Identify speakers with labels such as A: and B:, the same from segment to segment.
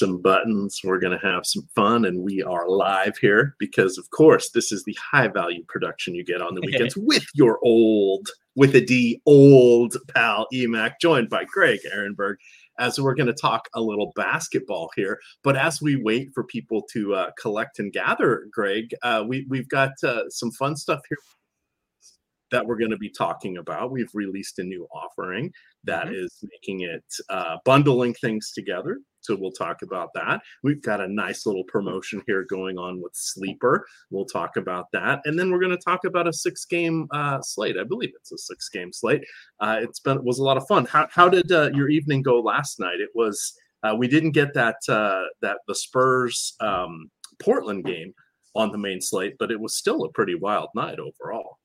A: some buttons. We're going to have some fun, and we are live here because, of course, this is the high value production you get on the weekends with your old, with a D, old pal Emac, joined by Greg Ehrenberg. As we're going to talk a little basketball here, but as we wait for people to uh, collect and gather, Greg, uh, we we've got uh, some fun stuff here that we're going to be talking about. We've released a new offering that mm-hmm. is making it uh, bundling things together. So we'll talk about that. We've got a nice little promotion here going on with Sleeper. We'll talk about that, and then we're going to talk about a six-game uh, slate. I believe it's a six-game slate. Uh, it's been it was a lot of fun. How how did uh, your evening go last night? It was uh, we didn't get that uh, that the Spurs um, Portland game on the main slate, but it was still a pretty wild night overall.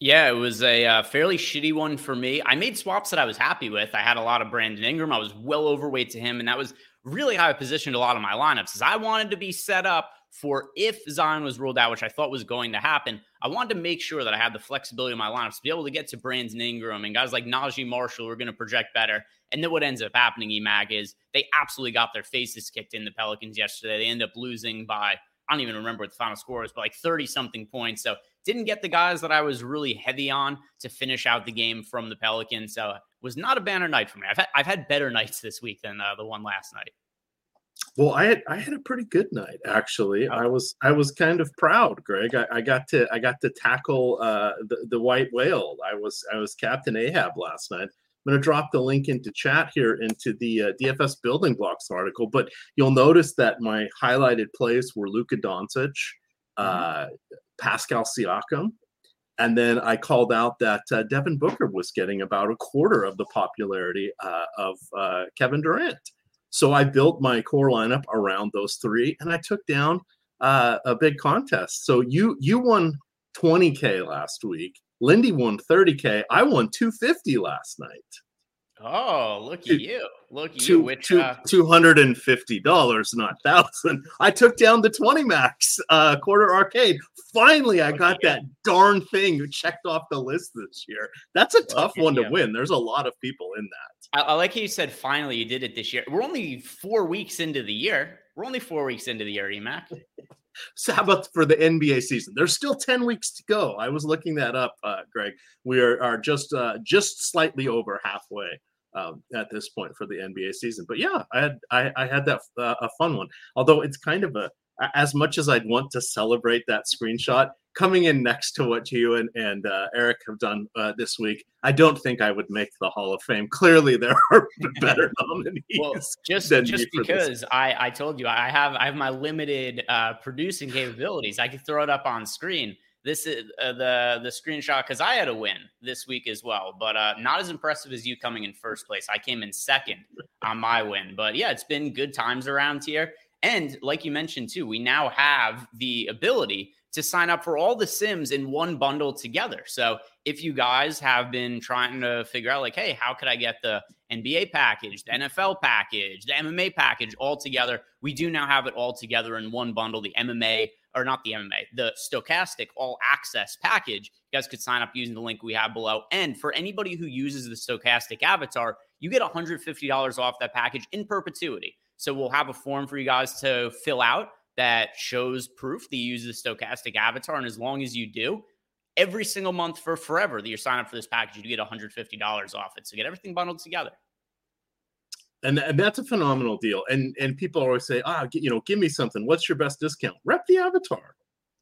B: Yeah, it was a uh, fairly shitty one for me. I made swaps that I was happy with. I had a lot of Brandon Ingram. I was well overweight to him, and that was really how I positioned a lot of my lineups. Is I wanted to be set up for if Zion was ruled out, which I thought was going to happen. I wanted to make sure that I had the flexibility of my lineups to be able to get to Brandon Ingram and guys like Naji Marshall are going to project better. And then what ends up happening, EMAC, is they absolutely got their faces kicked in the Pelicans yesterday. They end up losing by I don't even remember what the final score was, but like 30 something points. So didn't get the guys that I was really heavy on to finish out the game from the Pelicans. So was not a banner night for me. I've had, I've had better nights this week than uh, the one last night.
A: Well, I had I had a pretty good night actually. I was I was kind of proud, Greg. I, I got to I got to tackle uh, the the white whale. I was I was Captain Ahab last night. I'm going to drop the link into chat here into the uh, DFS building blocks article. But you'll notice that my highlighted plays were Luka Doncic, mm-hmm. uh, Pascal Siakam, and then I called out that uh, Devin Booker was getting about a quarter of the popularity uh, of uh, Kevin Durant. So I built my core lineup around those three, and I took down uh, a big contest. So you you won 20k last week. Lindy won 30k. I won 250 last night.
B: Oh, look at you! Look at two, you! Which
A: two, uh, two hundred and fifty dollars, not thousand. I took down the twenty max uh, quarter arcade. Finally, I got that darn thing checked off the list this year. That's a tough one to win. There's a lot of people in that.
B: I, I like how you said finally you did it this year. We're only four weeks into the year. We're only four weeks into the year, Emac.
A: So how about for the NBA season? There's still 10 weeks to go. I was looking that up, uh, Greg. We are, are just uh, just slightly over halfway um, at this point for the NBA season. But yeah, I had I, I had that uh, a fun one. Although it's kind of a as much as I'd want to celebrate that screenshot, coming in next to what you and, and uh, Eric have done uh, this week, I don't think I would make the Hall of Fame. Clearly, there are better nominees.
B: well, just just because I, I told you I have I have my limited uh, producing capabilities, I can throw it up on screen. This is uh, the the screenshot because I had a win this week as well, but uh, not as impressive as you coming in first place. I came in second on my win, but yeah, it's been good times around here. And like you mentioned too, we now have the ability to sign up for all the sims in one bundle together. So if you guys have been trying to figure out, like, hey, how could I get the NBA package, the NFL package, the MMA package all together? We do now have it all together in one bundle. The MMA, or not the MMA, the Stokastic All Access package. You guys could sign up using the link we have below. And for anybody who uses the Stokastic avatar, you get $150 off that package in perpetuity. So we'll have a form for you guys to fill out that shows proof that you use the Stokastic avatar. And as long as you do, every single month for forever that you sign up for this package, you get $150 off it. So get everything bundled together.
A: And, and that's a phenomenal deal. And and people always say, ah, you know, give me something. What's your best discount? Rep the avatar.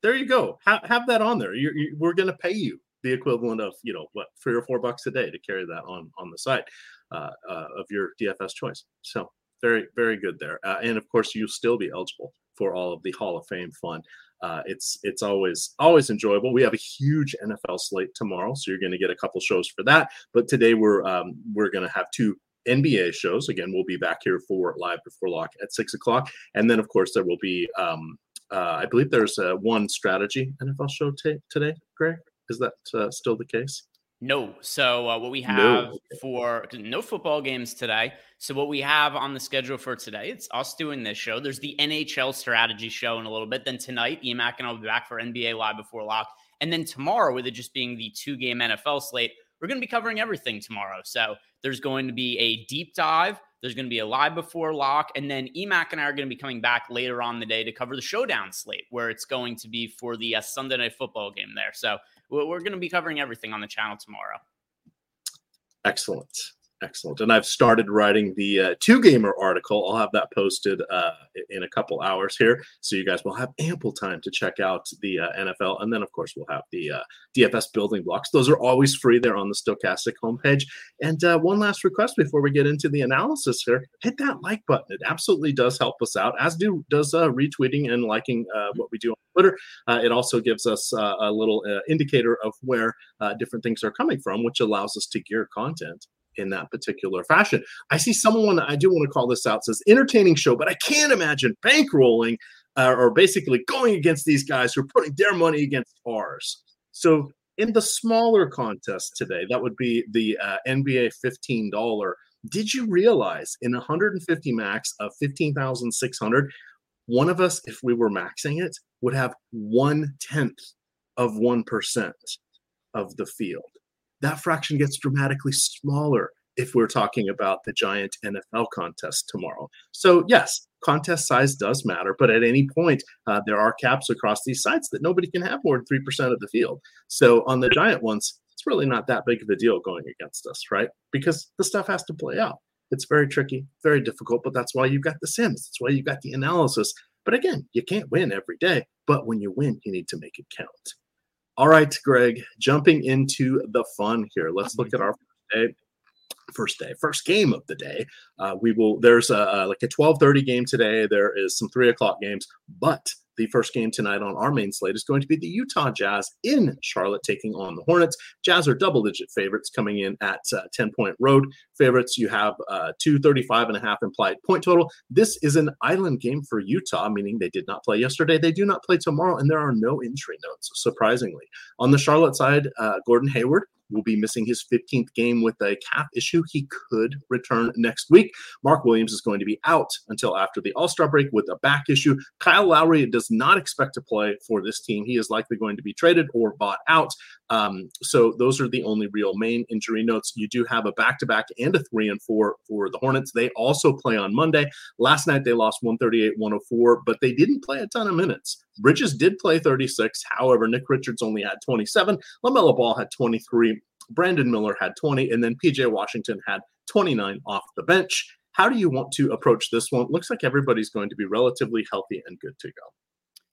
A: There you go. Ha- have that on there. You're, you're, we're going to pay you the equivalent of you know what three or four bucks a day to carry that on on the site uh, uh, of your DFS choice. So very very good there. Uh, and of course, you'll still be eligible for all of the Hall of Fame fun. Uh, it's it's always always enjoyable. We have a huge NFL slate tomorrow, so you're going to get a couple shows for that. But today we're um, we're going to have two NBA shows. Again, we'll be back here for live before lock at six o'clock, and then of course there will be. Um, uh, I believe there's a one strategy NFL show t- today. Greg, is that uh, still the case?
B: No. So uh, what we have no. for no football games today. So what we have on the schedule for today, it's us doing this show. There's the NHL strategy show in a little bit. Then tonight, EMAC and I'll be back for NBA Live before lock. And then tomorrow, with it just being the two game NFL slate, we're going to be covering everything tomorrow. So there's going to be a deep dive There's going to be a live before lock, and then Emac and I are going to be coming back later on the day to cover the showdown slate, where it's going to be for the uh, Sunday night football game there. So we're going to be covering everything on the channel tomorrow.
A: Excellent. Excellent. And I've started writing the uh, two gamer article. I'll have that posted uh, in a couple hours here. So you guys will have ample time to check out the uh, NFL. And then, of course, we'll have the uh, DFS building blocks. Those are always free there on the Stokastic homepage. And uh, one last request before we get into the analysis here hit that like button. It absolutely does help us out, as do does uh, retweeting and liking what we do on Twitter. it also gives us a little indicator of where different things are coming from, which allows us to gear content in that particular fashion. I see someone, I do want to call this out, says entertaining show, but I can't imagine bankrolling uh, or basically going against these guys who are putting their money against ours. So in the smaller contest today, that would be the uh, NBA $15. Did you realize in 150 max of 15,600, one of us, if we were maxing it, would have one tenth of 1% of the field that fraction gets dramatically smaller if we're talking about the giant NFL contest tomorrow. So, yes, contest size does matter, but at any point, uh, there are caps across these sites that nobody can have more than 3% of the field. So, on the giant ones, it's really not that big of a deal going against us, right? Because the stuff has to play out. It's very tricky, very difficult, but that's why you've got the sims. That's why you've got the analysis. But again, you can't win every day, but when you win, you need to make it count. All right, Greg, jumping into the fun here. Let's look at our day. First day, first game of the day. Uh, we will. There's a, like a 12:30 game today. There is some three o'clock games, but the first game tonight on our main slate is going to be the Utah Jazz in Charlotte taking on the Hornets. Jazz are double digit favorites coming in at uh, 10 point road favorites. You have uh, 235 and a half implied point total. This is an island game for Utah, meaning they did not play yesterday. They do not play tomorrow, and there are no injury notes, surprisingly. On the Charlotte side, uh, Gordon Hayward will be missing his 15th game with a calf issue. He could return next week. Mark Williams is going to be out until after the All Star break with a back issue. Kyle Lowry does not expect to play for this team. He is likely going to be traded or bought out. Um, so those are the only real main injury notes. You do have a back to back and a three and four for the Hornets. They also play on Monday. Last night they lost 138 104, but they didn't play a ton of minutes. Bridges did play 36. However, Nick Richards only had 27. LaMelo Ball had 23. Brandon Miller had 20. And then PJ Washington had 29 off the bench. How do you want to approach this one? Looks like everybody's going to be relatively healthy and good to go.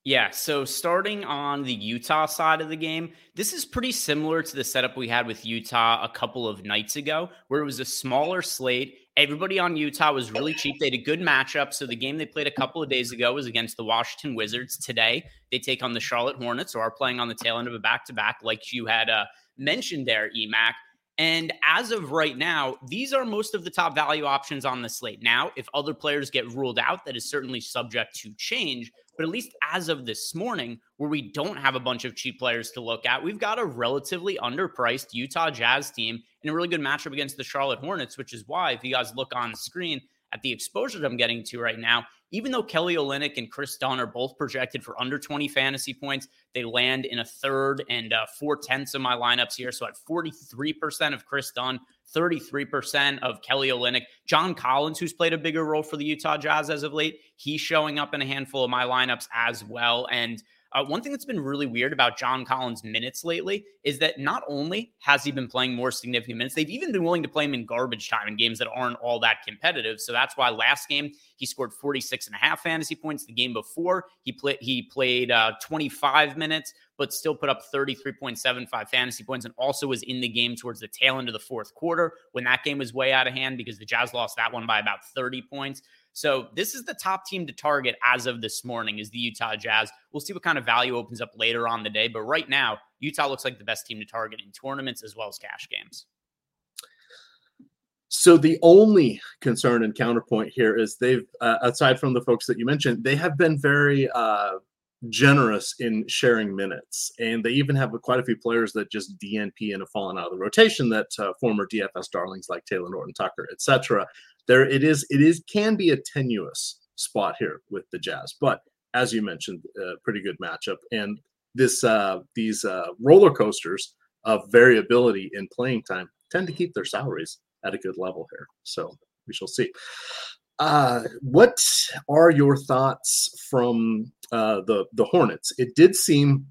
B: Yeah, so starting on the Utah side of the game, this is pretty similar to the setup we had with Utah a couple of nights ago, where it was a smaller slate. Everybody on Utah was really cheap. They had a good matchup. So the game they played a couple of days ago was against the Washington Wizards. Today, they take on the Charlotte Hornets, or are playing on the tail end of a back to back, like you had uh, mentioned there, EMAC. And as of right now, these are most of the top value options on the slate. Now, if other players get ruled out, that is certainly subject to change. But at least as of this morning, where we don't have a bunch of cheap players to look at, we've got a relatively underpriced Utah Jazz team and a really good matchup against the Charlotte Hornets, which is why, if you guys look on screen at the exposure I'm getting to right now, even though Kelly Olynyk and Kris Dunn are both projected for under 20 fantasy points, they land in a third and uh, four tenths of my lineups here. So at 43% of Kris Dunn, 33% of Kelly Olynyk. John Collins, who's played a bigger role for the Utah Jazz as of late, he's showing up in a handful of my lineups as well. And uh, one thing that's been really weird about John Collins' minutes lately is that not only has he been playing more significant minutes, they've even been willing to play him in garbage time in games that aren't all that competitive. So that's why last game he scored 46 and a half fantasy points. The game before he played he played uh, 25 minutes, but still put up 33.75 fantasy points, and also was in the game towards the tail end of the fourth quarter when that game was way out of hand because the Jazz lost that one by about 30 points. So this is the top team to target as of this morning is the Utah Jazz. We'll see what kind of value opens up later on the day, but right now Utah looks like the best team to target in tournaments as well as cash games.
A: So the only concern and counterpoint here is they've, uh, aside from the folks that you mentioned, they have been very uh, generous in sharing minutes, and they even have quite a few players that just DNP and have fallen out of the rotation. That uh, former DFS darlings like Talen Horton-Tucker, etc there it is it is can be a tenuous spot here with the Jazz, but as you mentioned, a pretty good matchup and this uh, these uh, roller coasters of variability in playing time tend to keep their salaries at a good level here. So we shall see. Uh, what are your thoughts from uh, the the Hornets? It did seem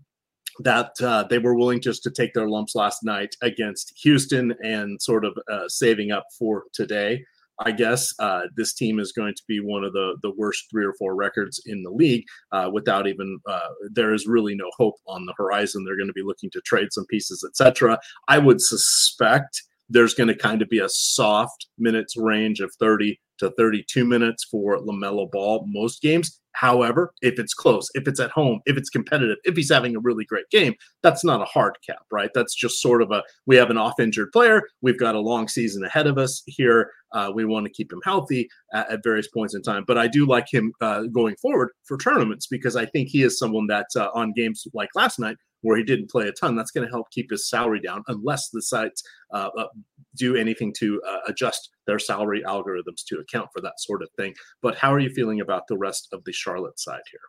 A: that uh, they were willing just to take their lumps last night against Houston and sort of uh, saving up for today. I guess uh, this team is going to be one of the the worst three or four records in the league. Uh, without even uh, there is really no hope on the horizon. They're going to be looking to trade some pieces, etc. I would suspect there's going to kind of be a soft minutes range of 30 to 32 minutes for LaMelo Ball most games. However, if it's close, if it's at home, if it's competitive, if he's having a really great game, that's not a hard cap, right? That's just sort of a we have an off injured player. We've got a long season ahead of us here. Uh, we want to keep him healthy at, at, various points in time. But I do like him uh, going forward for tournaments because I think he is someone that uh, on games like last night where he didn't play a ton, that's going to help keep his salary down unless the sites uh, uh, do anything to uh, adjust their salary algorithms to account for that sort of thing. But how are you feeling about the rest of the Charlotte side here?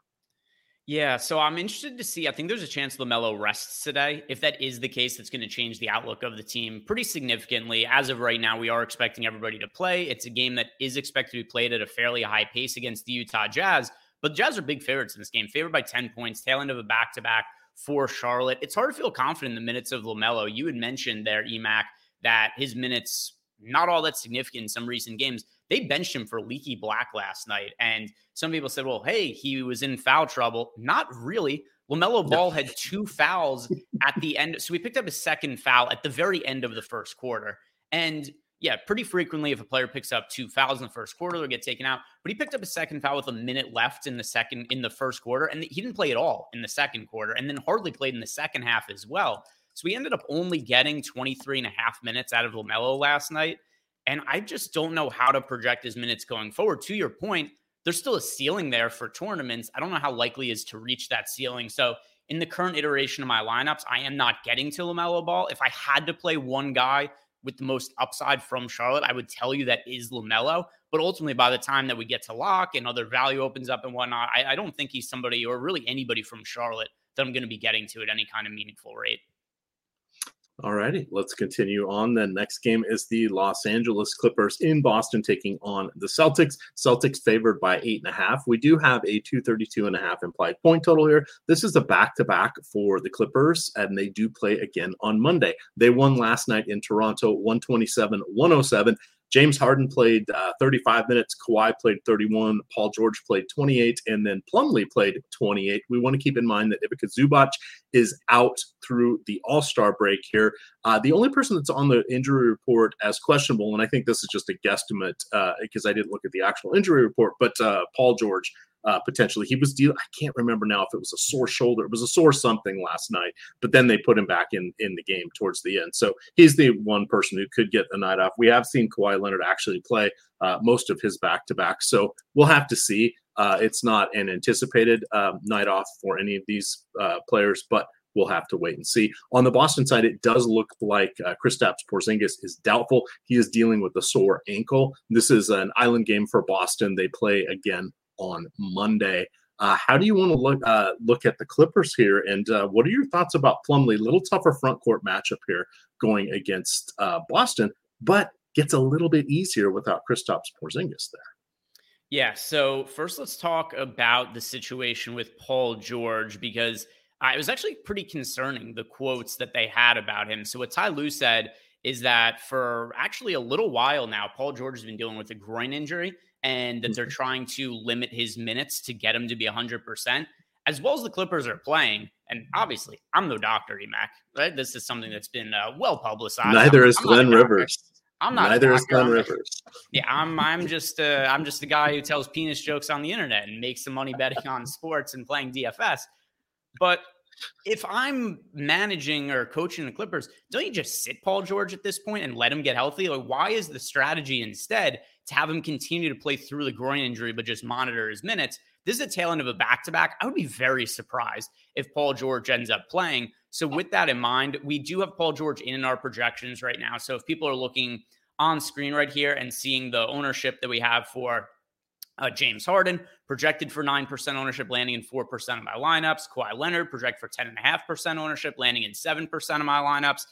B: Yeah, so I'm interested to see. I think there's a chance LaMelo rests today. If that is the case, that's going to change the outlook of the team pretty significantly. As of right now, we are expecting everybody to play. It's a game that is expected to be played at a fairly high pace against the Utah Jazz. But the Jazz are big favorites in this game, favored by 10 points, tail end of a back to back for Charlotte. It's hard to feel confident in the minutes of LaMelo. You had mentioned there, Emac, that his minutes not all that significant in some recent games. They benched him for Leaky Black last night. And some people said, well, hey, he was in foul trouble. Not really. LaMelo Ball had two fouls at the end. So he picked up a second foul at the very end of the first quarter. And yeah, pretty frequently, if a player picks up two fouls in the first quarter, they'll get taken out. But he picked up a second foul with a minute left in the second, in the first quarter. And he didn't play at all in the second quarter and then hardly played in the second half as well. So we ended up only getting 23 and a half minutes out of LaMelo last night. And I just don't know how to project his minutes going forward. To your point, there's still a ceiling there for tournaments. I don't know how likely is to reach that ceiling. So in the current iteration of my lineups, I am not getting to LaMelo Ball. If I had to play one guy with the most upside from Charlotte, I would tell you that is LaMelo. But ultimately, by the time that we get to lock and other value opens up and whatnot, I, I don't think he's somebody or really anybody from Charlotte that I'm going to be getting to at any kind of meaningful rate.
A: All righty, let's continue on. Then next game is the Los Angeles Clippers in Boston taking on the Celtics. Celtics favored by eight and a half. We do have a 232 and a half implied point total here. This is a back to back for the Clippers, and they do play again on Monday. They won last night in Toronto 127 107. James Harden played uh, 35 minutes. Kawhi played 31. Paul George played 28. And then Plumlee played 28. We want to keep in mind that Ivica Zubac is out through the All Star break here. Uh, the only person that's on the injury report as questionable, and I think this is just a guesstimate because uh, I didn't look at the actual injury report, but uh, Paul George uh, potentially. He was dealing. I can't remember now if it was a sore shoulder. It was a sore something last night, but then they put him back in in the game towards the end. So he's the one person who could get a night off. We have seen Kawhi Leonard actually play uh, most of his back to back, so we'll have to see. Uh, it's not an anticipated um, night off for any of these uh, players, but we'll have to wait and see. On the Boston side, it does look like uh, Kristaps Porzingis is doubtful. He is dealing with a sore ankle. This is an island game for Boston. They play again on Monday. Uh, how do you want to look uh, look at the Clippers here? And uh, what are your thoughts about Plumlee? Little tougher front court matchup here going against uh, Boston, but gets a little bit easier without Kristaps Porzingis there.
B: Yeah. So first, let's talk about the situation with Paul George because it was actually pretty concerning the quotes that they had about him. So what Ty Lue said is that for actually a little while now, Paul George has been dealing with a groin injury and that they're mm-hmm. trying to limit his minutes to get him to be 100%, as well as the Clippers are playing. And obviously, I'm no doctor, Emac, right? This is something that's been uh, well publicized.
A: Neither I'm, is I'm Glenn Rivers.
B: I'm not.
A: Neither is Glenn Rivers.
B: Yeah, I'm. I'm just. Uh, I'm just the guy who tells penis jokes on the internet and makes some money betting on sports and playing DFS. But if I'm managing or coaching the Clippers, don't you just sit Paul George at this point and let him get healthy? Like, why is the strategy instead to have him continue to play through the groin injury, but just monitor his minutes. This is a tail end of a back to back. I would be very surprised if Paul George ends up playing. So, with that in mind, we do have Paul George in our projections right now. So, if people are looking on screen right here and seeing the ownership that we have for uh, James Harden, projected for 9% ownership, landing in 4% of my lineups. Kawhi Leonard, projected for 10.5% ownership, landing in 7% of my lineups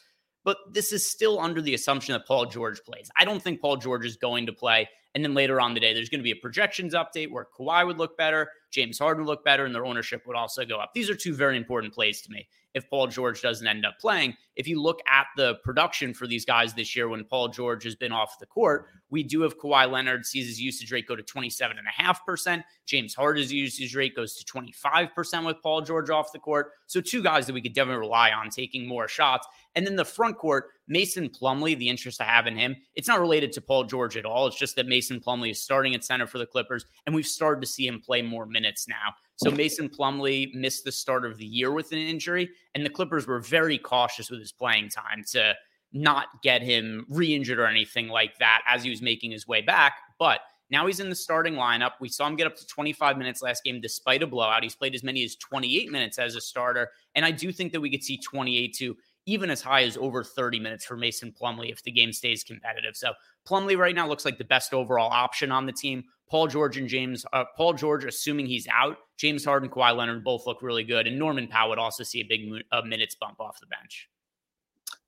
B: but this is still under the assumption that Paul George plays. I don't think Paul George is going to play. And then later on the day, there's going to be a projections update where Kawhi would look better, James Harden would look better, and their ownership would also go up. These are two very important plays to me if Paul George doesn't end up playing. If you look at the production for these guys this year when Paul George has been off the court, we do have Kawhi Leonard sees his usage rate go to 27.5%. James Harden's usage rate goes to 25% with Paul George off the court. So, two guys that we could definitely rely on taking more shots. And then the front court, Mason Plumlee, the interest I have in him, it's not related to Paul George at all. It's just that Mason Plumlee is starting at center for the Clippers, and we've started to see him play more minutes now. So Mason Plumlee missed the start of the year with an injury, and the Clippers were very cautious with his playing time to not get him re-injured or anything like that as he was making his way back. But now he's in the starting lineup. We saw him get up to 25 minutes last game despite a blowout. He's played as many as 28 minutes as a starter. And I do think that we could see 28 to even as high as over 30 minutes for Mason Plumlee if the game stays competitive. So Plumlee right now looks like the best overall option on the team. Paul George and James, uh, Paul George, assuming he's out, James Harden, Kawhi Leonard both look really good, and Norman Powell would also see a big uh, minutes bump off the bench.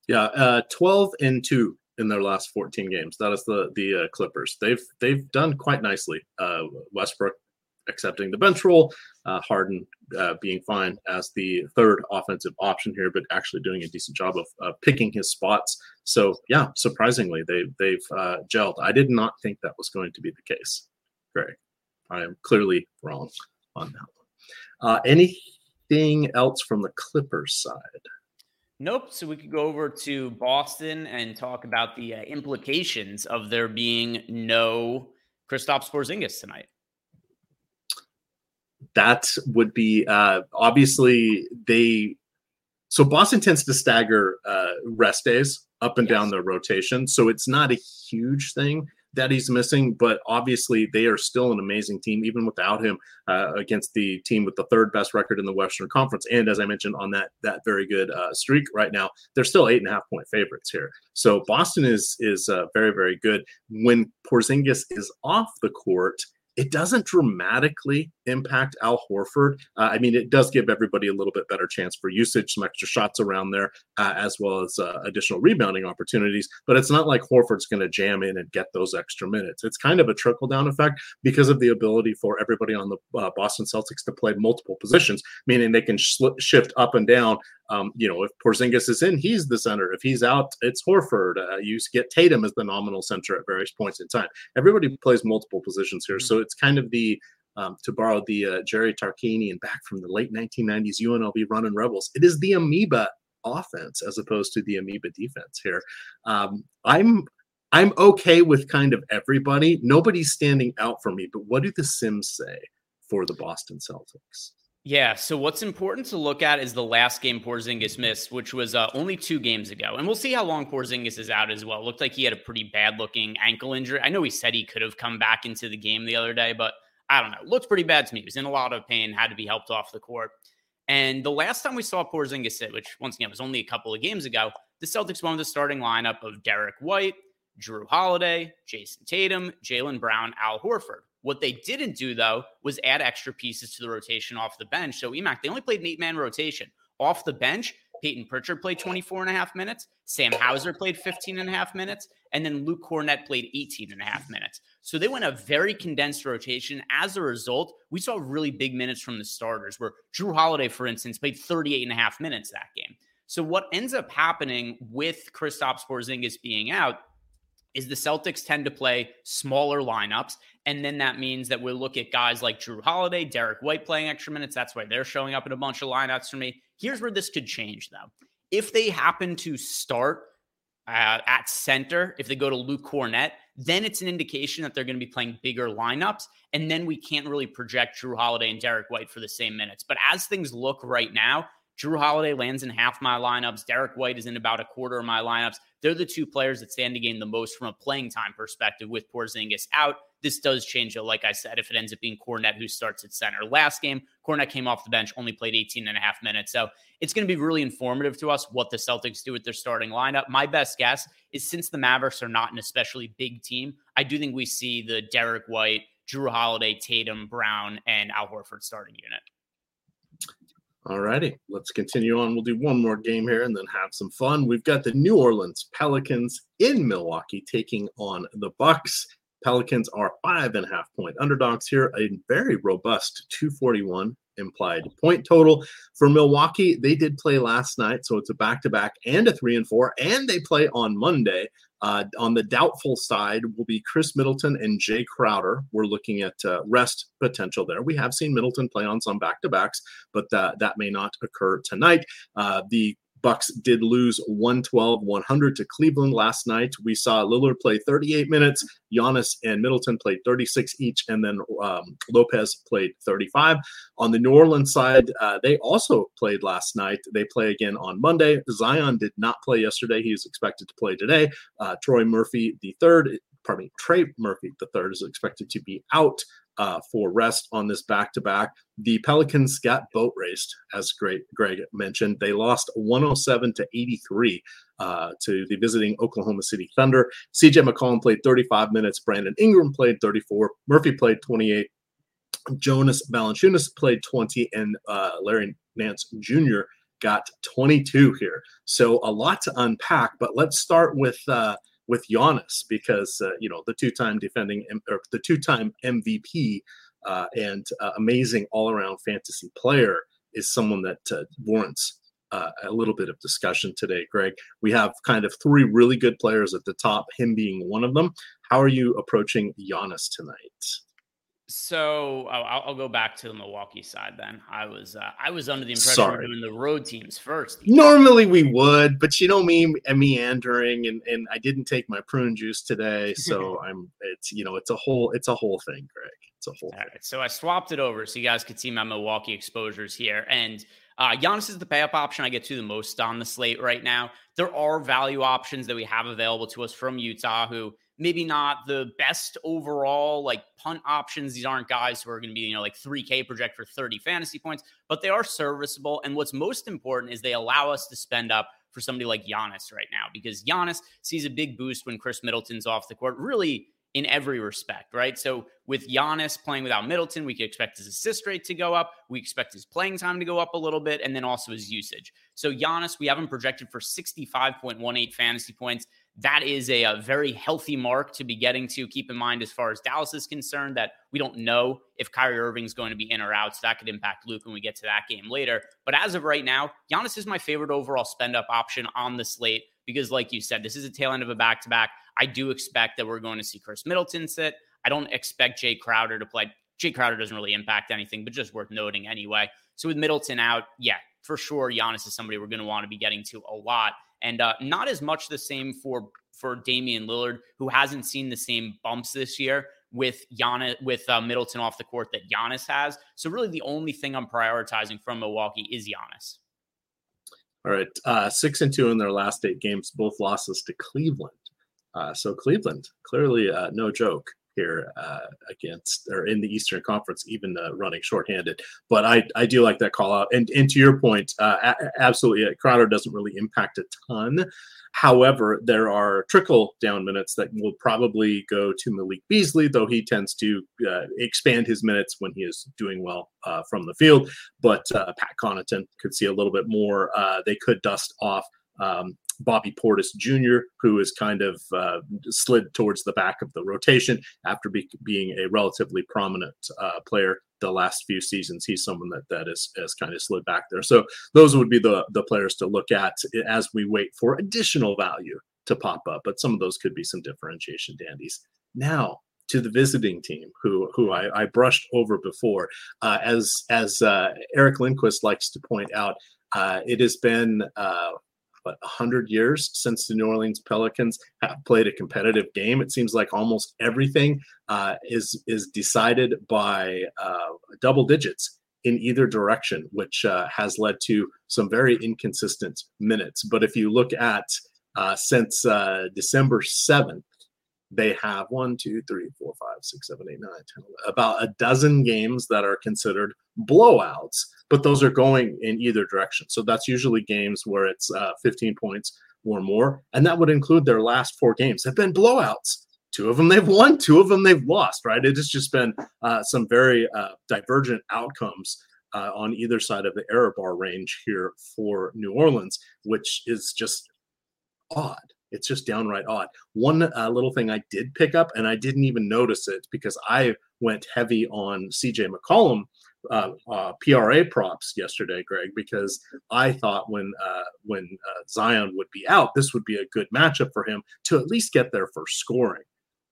A: Yeah, uh, twelve and two in their last fourteen games. That is the the uh, Clippers. They've they've done quite nicely. Uh, Westbrook accepting the bench role, uh, Harden being fine as the third offensive option here, but actually doing a decent job of picking his spots. So yeah, surprisingly, they they've gelled. I did not think that was going to be the case. Greg. I am clearly wrong on that one. Uh, anything else from the Clippers side?
B: Nope. So we could go over to Boston and talk about the uh, implications of there being no Kristaps Porzingis tonight.
A: That would be uh, obviously they. So Boston tends to stagger uh, rest days up and yes. down the rotation, so it's not a huge thing that he's missing, but obviously they are still an amazing team, even without him, uh, against the team with the third best record in the Western Conference. And as I mentioned on that that very good uh, streak right now, they're still eight and a half point favorites here. So Boston is is uh, very very good. When Porzingis is off the court, it doesn't dramatically impact Al Horford. Uh, I mean, it does give everybody a little bit better chance for usage, some extra shots around there, uh, as well as uh, additional rebounding opportunities. But it's not like Horford's going to jam in and get those extra minutes. It's kind of a trickle down effect because of the ability for everybody on the uh, Boston Celtics to play multiple positions, meaning they can sh- shift up and down um, you know, if Porzingis is in, he's the center. If he's out, it's Horford. Uh, you get Tatum as the nominal center at various points in time. Everybody plays multiple positions here, mm-hmm. so it's kind of the um, to borrow the uh, Jerry Tarkanian back from the late 1990s UNLV running Rebels. It is the amoeba offense as opposed to the amoeba defense here. Um, I'm I'm okay with kind of everybody. Nobody's standing out for me, but what do the Sims say for the Boston Celtics?
B: Yeah. So what's important to look at is the last game Porzingis missed, which was uh, only two games ago, and we'll see how long Porzingis is out as well. It looked like he had a pretty bad looking ankle injury. I know he said he could have come back into the game the other day, but I don't know. It looked pretty bad to me. He was in a lot of pain, had to be helped off the court. And the last time we saw Porzingis sit, which once again was only a couple of games ago, the Celtics won the starting lineup of Derrick White, Jrue Holiday, Jayson Tatum, Jaylen Brown, Al Horford. What they didn't do, though, was add extra pieces to the rotation off the bench. So, EMAC, they only played an eight man rotation. Off the bench, Peyton Pritchard played 24 and a half minutes. Sam Hauser played 15 and a half minutes. And then Luke Kornet played 18 and a half minutes. So they went a very condensed rotation. As a result, we saw really big minutes from the starters, where Jrue Holiday, for instance, played 38 and a half minutes that game. So what ends up happening with Kristaps Porzingis being out is the Celtics tend to play smaller lineups. And then that means that we'll look at guys like Jrue Holiday, Derrick White playing extra minutes. That's why they're showing up in a bunch of lineups for me. Here's where this could change, though. If they happen to start uh, at center, if they go to Luke Kornet, then it's an indication that they're going to be playing bigger lineups. And then we can't really project Jrue Holiday and Derrick White for the same minutes. But as things look right now, Jrue Holiday lands in half my lineups. Derrick White is in about a quarter of my lineups. They're the two players that stand to gain the most from a playing time perspective with Porzingis out. This does change like I said, if it ends up being Kornet who starts at center. Last game, Kornet came off the bench, only played 18 and a half minutes. So it's going to be really informative to us what the Celtics do with their starting lineup. My best guess is since the Mavericks are not an especially big team, I do think we see the Derrick White, Jrue Holiday, Tatum, Brown, and Al Horford starting unit.
A: All righty, let's continue on. We'll do one more game here and then have some fun. We've got the New Orleans Pelicans in Milwaukee taking on the Bucks. Pelicans are five and a half point underdogs here, a very robust 241 implied point total. For Milwaukee, they did play last night, so it's a back to back and a three and four, and they play on Monday. Uh, on the doubtful side will be Khris Middleton and Jay Crowder. We're looking at uh, rest potential there. We have seen Middleton play on some back to backs, but that, that may not occur tonight. Uh, the Bucks did lose 112 100 to Cleveland last night. We saw Lillard play 38 minutes. Giannis and Middleton played 36 each, and then um, Lopez played 35. On the New Orleans side, uh, they also played last night. They play again on Monday. Zion did not play yesterday. He is expected to play today. Uh, Troy Murphy, the third, pardon me, Trey Murphy, the third, is expected to be out uh, for rest on this back to back. The Pelicans got boat raced, as Greg, Greg mentioned. They lost 107 to 83 uh, to the visiting Oklahoma City Thunder. CJ McCollum played 35 minutes. Brandon Ingram played 34. Murphy played 28. Jonas Valanciunas played 20, and uh, Larry Nance Jr. got 22 here. So a lot to unpack. But let's start with uh, with Giannis because uh, you know the two-time defending or the two-time MVP uh, and uh, amazing all-around fantasy player is someone that uh, warrants uh, a little bit of discussion today, Greg. We have kind of three really good players at the top, him being one of them. How are you approaching Giannis tonight?
B: So I'll, I'll, go back to the Milwaukee side. Then I was uh, I was under the impression Sorry. doing the road teams first.
A: Normally we would, but you know me, meandering, and and I didn't take my prune juice today, so I'm it's you know it's a whole it's a whole thing, Greg. It's a whole. All thing.
B: right, so I swapped it over so you guys could see my Milwaukee exposures here, and uh, Giannis is the pay up option I get to the most on the slate right now. There are value options that we have available to us from Utah who maybe not the best overall like punt options. These aren't guys who are going to be, you know, like 3K project for 30 fantasy points, but they are serviceable. And what's most important is they allow us to spend up for somebody like Giannis right now because Giannis sees a big boost when Khris Middleton's off the court. Really, in every respect, right? So with Giannis playing without Middleton, we could expect his assist rate to go up. We expect his playing time to go up a little bit, and then also his usage. So Giannis, we have him projected for 65.18 fantasy points that is a, a, very healthy mark to be getting to. Keep in mind, as far as Dallas is concerned, that we don't know if Kyrie Irving is going to be in or out. So that could impact Luka when we get to that game later. But as of right now, Giannis is my favorite overall spend up option on the slate because, like you said, this is a tail end of a back to back. I do expect that we're going to see Khris Middleton sit. I don't expect Jay Crowder to play. Jay Crowder doesn't really impact anything, but just worth noting anyway. So with Middleton out, yeah, for sure, Giannis is somebody we're going to want to be getting to a lot and uh, not as much the same for for Damian Lillard, who hasn't seen the same bumps this year with Giannis with uh, Middleton off the court that Giannis has. So really, the only thing I'm prioritizing from Milwaukee is Giannis.
A: All right, uh, six and two in their last eight games, both losses to Cleveland. Uh, so Cleveland clearly uh, no joke here uh, against or in the Eastern Conference, even uh, running shorthanded. But I, I do like that call out. And and to your point, uh, a- absolutely, uh, Crowder doesn't really impact a ton. However, there are trickle down minutes that will probably go to Malik Beasley, though he tends to uh, expand his minutes when he is doing well uh, from the field. But Pat Connaughton could see a little bit more. they could dust off um, Bobby Portis Jr., who has kind of uh, slid towards the back of the rotation after be- being a relatively prominent uh, player the last few seasons. He's someone that that is has kind of slid back there. So those would be the the players to look at as we wait for additional value to pop up. But some of those could be some differentiation dandies. Now to the visiting team, who who I, I brushed over before, uh, as as uh, Eric Lindquist likes to point out. Uh, it has been uh, what 100 years since the New Orleans Pelicans have played a competitive game. It seems like almost everything uh, is is decided by uh, double digits in either direction, which uh, has led to some very inconsistent minutes. But if you look at uh, since uh, December 7th, they have one, two, three, four, five, six, seven, eight, nine, 10, 11, about a dozen games that are considered blowouts, but those are going in either direction. So that's usually games where it's uh, 15 points or more. And that would include their last four games have been blowouts. Two of them they've won, two of them they've lost, right? It has just been uh, some very uh, divergent outcomes uh, on either side of the error bar range here for New Orleans, which is just odd It's just downright odd. One uh, little thing I did pick up, and I didn't even notice it because I went heavy on CJ McCollum uh, uh, PRA props yesterday, Greg, because I thought when uh, when uh, Zion would be out, this would be a good matchup for him to at least get there for scoring.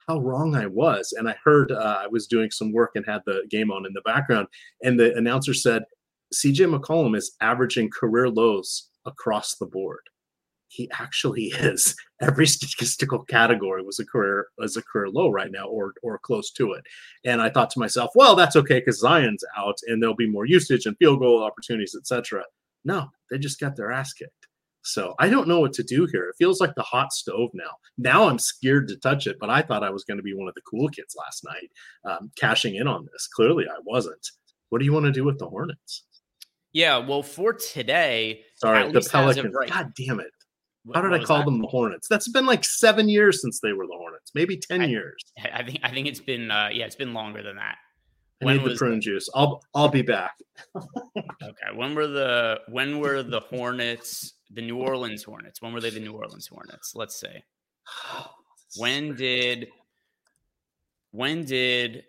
A: How wrong I was, and I heard uh, I was doing some work and had the game on in the background, and the announcer said CJ McCollum is averaging career lows across the board he actually is. Every statistical category was a career as a career low right now, or or close to it. And I thought to myself, well, that's okay because Zion's out and there'll be more usage and field goal opportunities, etc. No, they just got their ass kicked. So I don't know what to do here. It feels like the hot stove now. Now I'm scared to touch it, but I thought I was going to be one of the cool kids last night, um, cashing in on this. Clearly, I wasn't. What do you want to do with the Hornets?
B: Yeah, well, for today,
A: sorry, the Pelicans. Right. God damn it! How did I call that? them the Hornets? That's been like seven years since they were the Hornets, maybe ten
B: I,
A: years.
B: I think I think it's been uh, yeah, it's been longer than that.
A: I when need the prune juice. I'll I'll be back.
B: okay. When were the when were the Hornets the New Orleans Hornets? When were they the New Orleans Hornets? Let's say. When did when did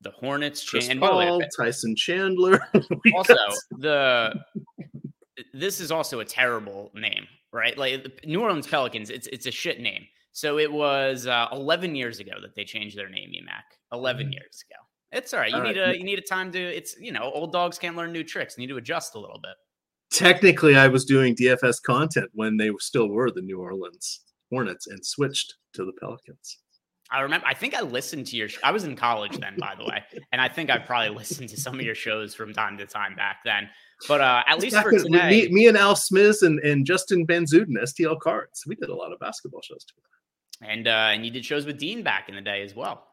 B: the Hornets
A: Chandler Tyson Chandler?
B: also, the this is also a terrible name right? Like the New Orleans Pelicans, it's it's a shit name. So it was uh, 11 years ago that they changed their name, EMAC. 11 mm-hmm. years ago. It's all right. You all need right. a you need a time to. It's you know, old dogs can't learn new tricks. You need to adjust a little bit.
A: Technically, I was doing DFS content when they still were the New Orleans Hornets and switched to the Pelicans.
B: I remember. I think I listened to your. I was in college then, by the way, and I think I probably listened to some of your shows from time to time back then. But uh, at least for today,
A: me, me, and Al Smith and, and Justin Van Zuden, STL Cards, we did a lot of basketball shows together.
B: And uh, and you did shows with Dean back in the day as well.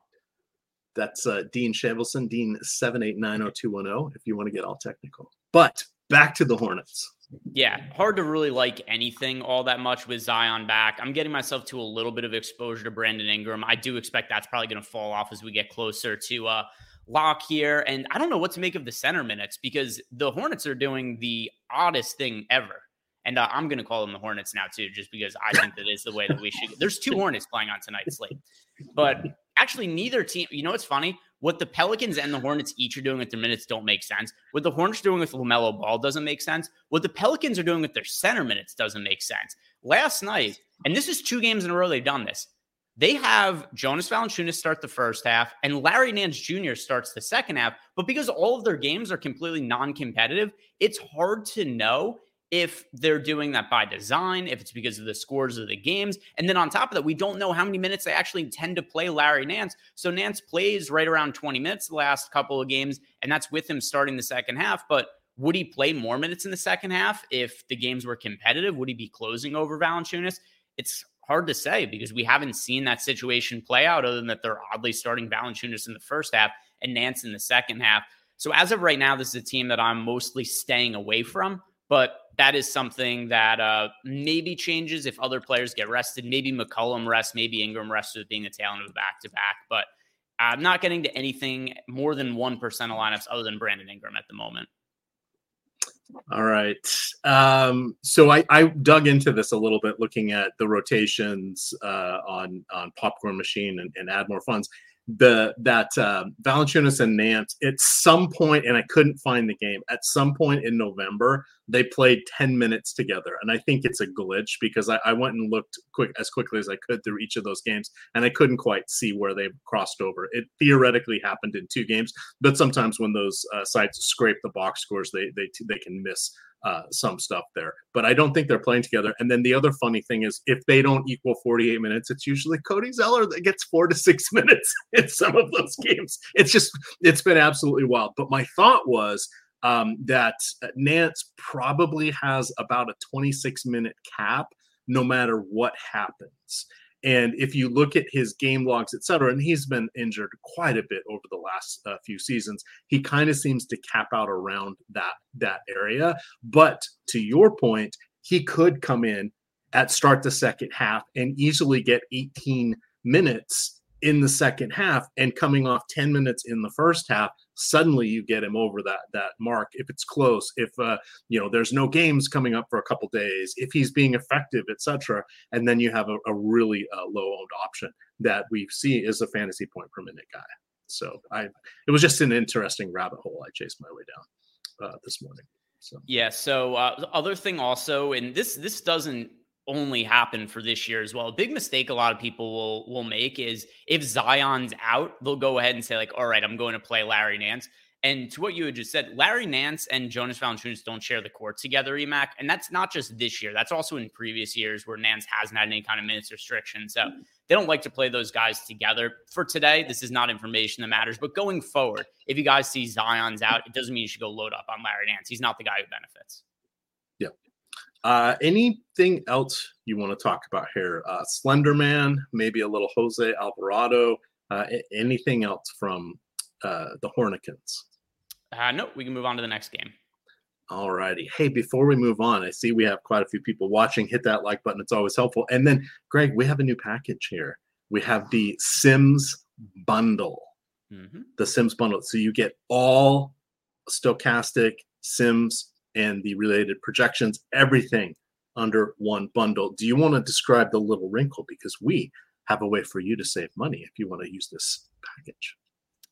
A: That's uh, Dean Shavelson, Dean seven eight nine zero oh two one zero. If you want to get all technical, but back to the Hornets.
B: Yeah, hard to really like anything all that much with Zion back. I'm getting myself to a little bit of exposure to Brandon Ingram. I do expect that's probably going to fall off as we get closer to uh, lock here. And I don't know what to make of the center minutes because the Hornets are doing the oddest thing ever. And uh, I'm going to call them the Hornets now, too, just because I think that is the way that we should. There's two Hornets playing on tonight's slate. But actually, neither team, you know what's funny? What the Pelicans and the Hornets each are doing with their minutes don't make sense. What the Hornets are doing with LaMelo Ball doesn't make sense. What the Pelicans are doing with their center minutes doesn't make sense. Last night, and this is two games in a row they've done this. They have Jonas Valanciunas start the first half and Larry Nance Jr. starts the second half. But because all of their games are completely non competitive, it's hard to know if they're doing that by design, if it's because of the scores of the games. And then on top of that, we don't know how many minutes they actually intend to play Larry Nance. So Nance plays right around 20 minutes the last couple of games, and that's with him starting the second half. But would he play more minutes in the second half if the games were competitive? Would he be closing over Valanciunas? It's hard to say because we haven't seen that situation play out other than that they're oddly starting Valanciunas in the first half and Nance in the second half. So as of right now, this is a team that I'm mostly staying away from, but that is something that uh, maybe changes if other players get rested. Maybe McCollum rests, maybe Ingram rests with being the tail end of a back to back, but I'm not getting to anything more than 1% of lineups other than Brandon Ingram at the moment.
A: All right. Um, so I, I, dug into this a little bit, looking at the rotations uh, on on Popcorn Machine and, and Add More Funds the that uh, Valanciunas and Nance at some point, and I couldn't find the game. At some point in November, they played ten minutes together, and I think it's a glitch because I, I, went and looked quick as quickly as I could through each of those games, and I couldn't quite see where they crossed over. It theoretically happened in two games, but sometimes when those uh, sites scrape the box scores, they they they can miss uh, some stuff there. But I don't think they're playing together. And then the other funny thing is, if they don't equal 48 minutes, it's usually Cody Zeller that gets four to six minutes in some of those games. It's just, it's been absolutely wild. But my thought was um, that Nance probably has about a 26 minute cap no matter what happens. And if you look at his game logs, et cetera, and he's been injured quite a bit over the last uh, few seasons, he kind of seems to cap out around that that area. But to your point, he could come in at start the second half and easily get 18 minutes in the second half and coming off 10 minutes in the first half suddenly you get him over that that mark if it's close if uh, you know there's no games coming up for a couple days if he's being effective etc and then you have a, a really uh, low owned option that we see is a fantasy point per minute guy. So i it was just an interesting rabbit hole i chased my way down uh, this morning so.
B: Yeah so uh, the other thing also and this this doesn't only happen for this year as well. A big mistake a lot of people will will make is if Zion's out, they'll go ahead and say like, "All right, I'm going to play Larry Nance." And to what you had just said, Larry Nance and Jonas Valanciunas don't share the court together, Emac, and that's not just this year. That's also in previous years where Nance hasn't had any kind of minutes restriction. So hmm. they don't like to play those guys together. For today, this is not information that matters. But going forward, if you guys see Zion's out, it doesn't mean you should go load up on Larry Nance. He's not the guy who benefits.
A: Uh, anything else you want to talk about here? Uh, Slenderman, maybe a little Jose Alvarado. Uh, anything else from uh, the Hornicans?
B: Uh, no, we can move on to the next game.
A: All righty. Hey, before we move on, I see we have quite a few people watching. Hit that like button; it's always helpful. And then, Greg, we have a new package here. We have the Sims bundle. Mm-hmm. The Sims bundle. So you get all Stokastic Sims and the related projections, everything under one bundle. Do you want to describe the little wrinkle? Because we have a way for you to save money if you want to use this package.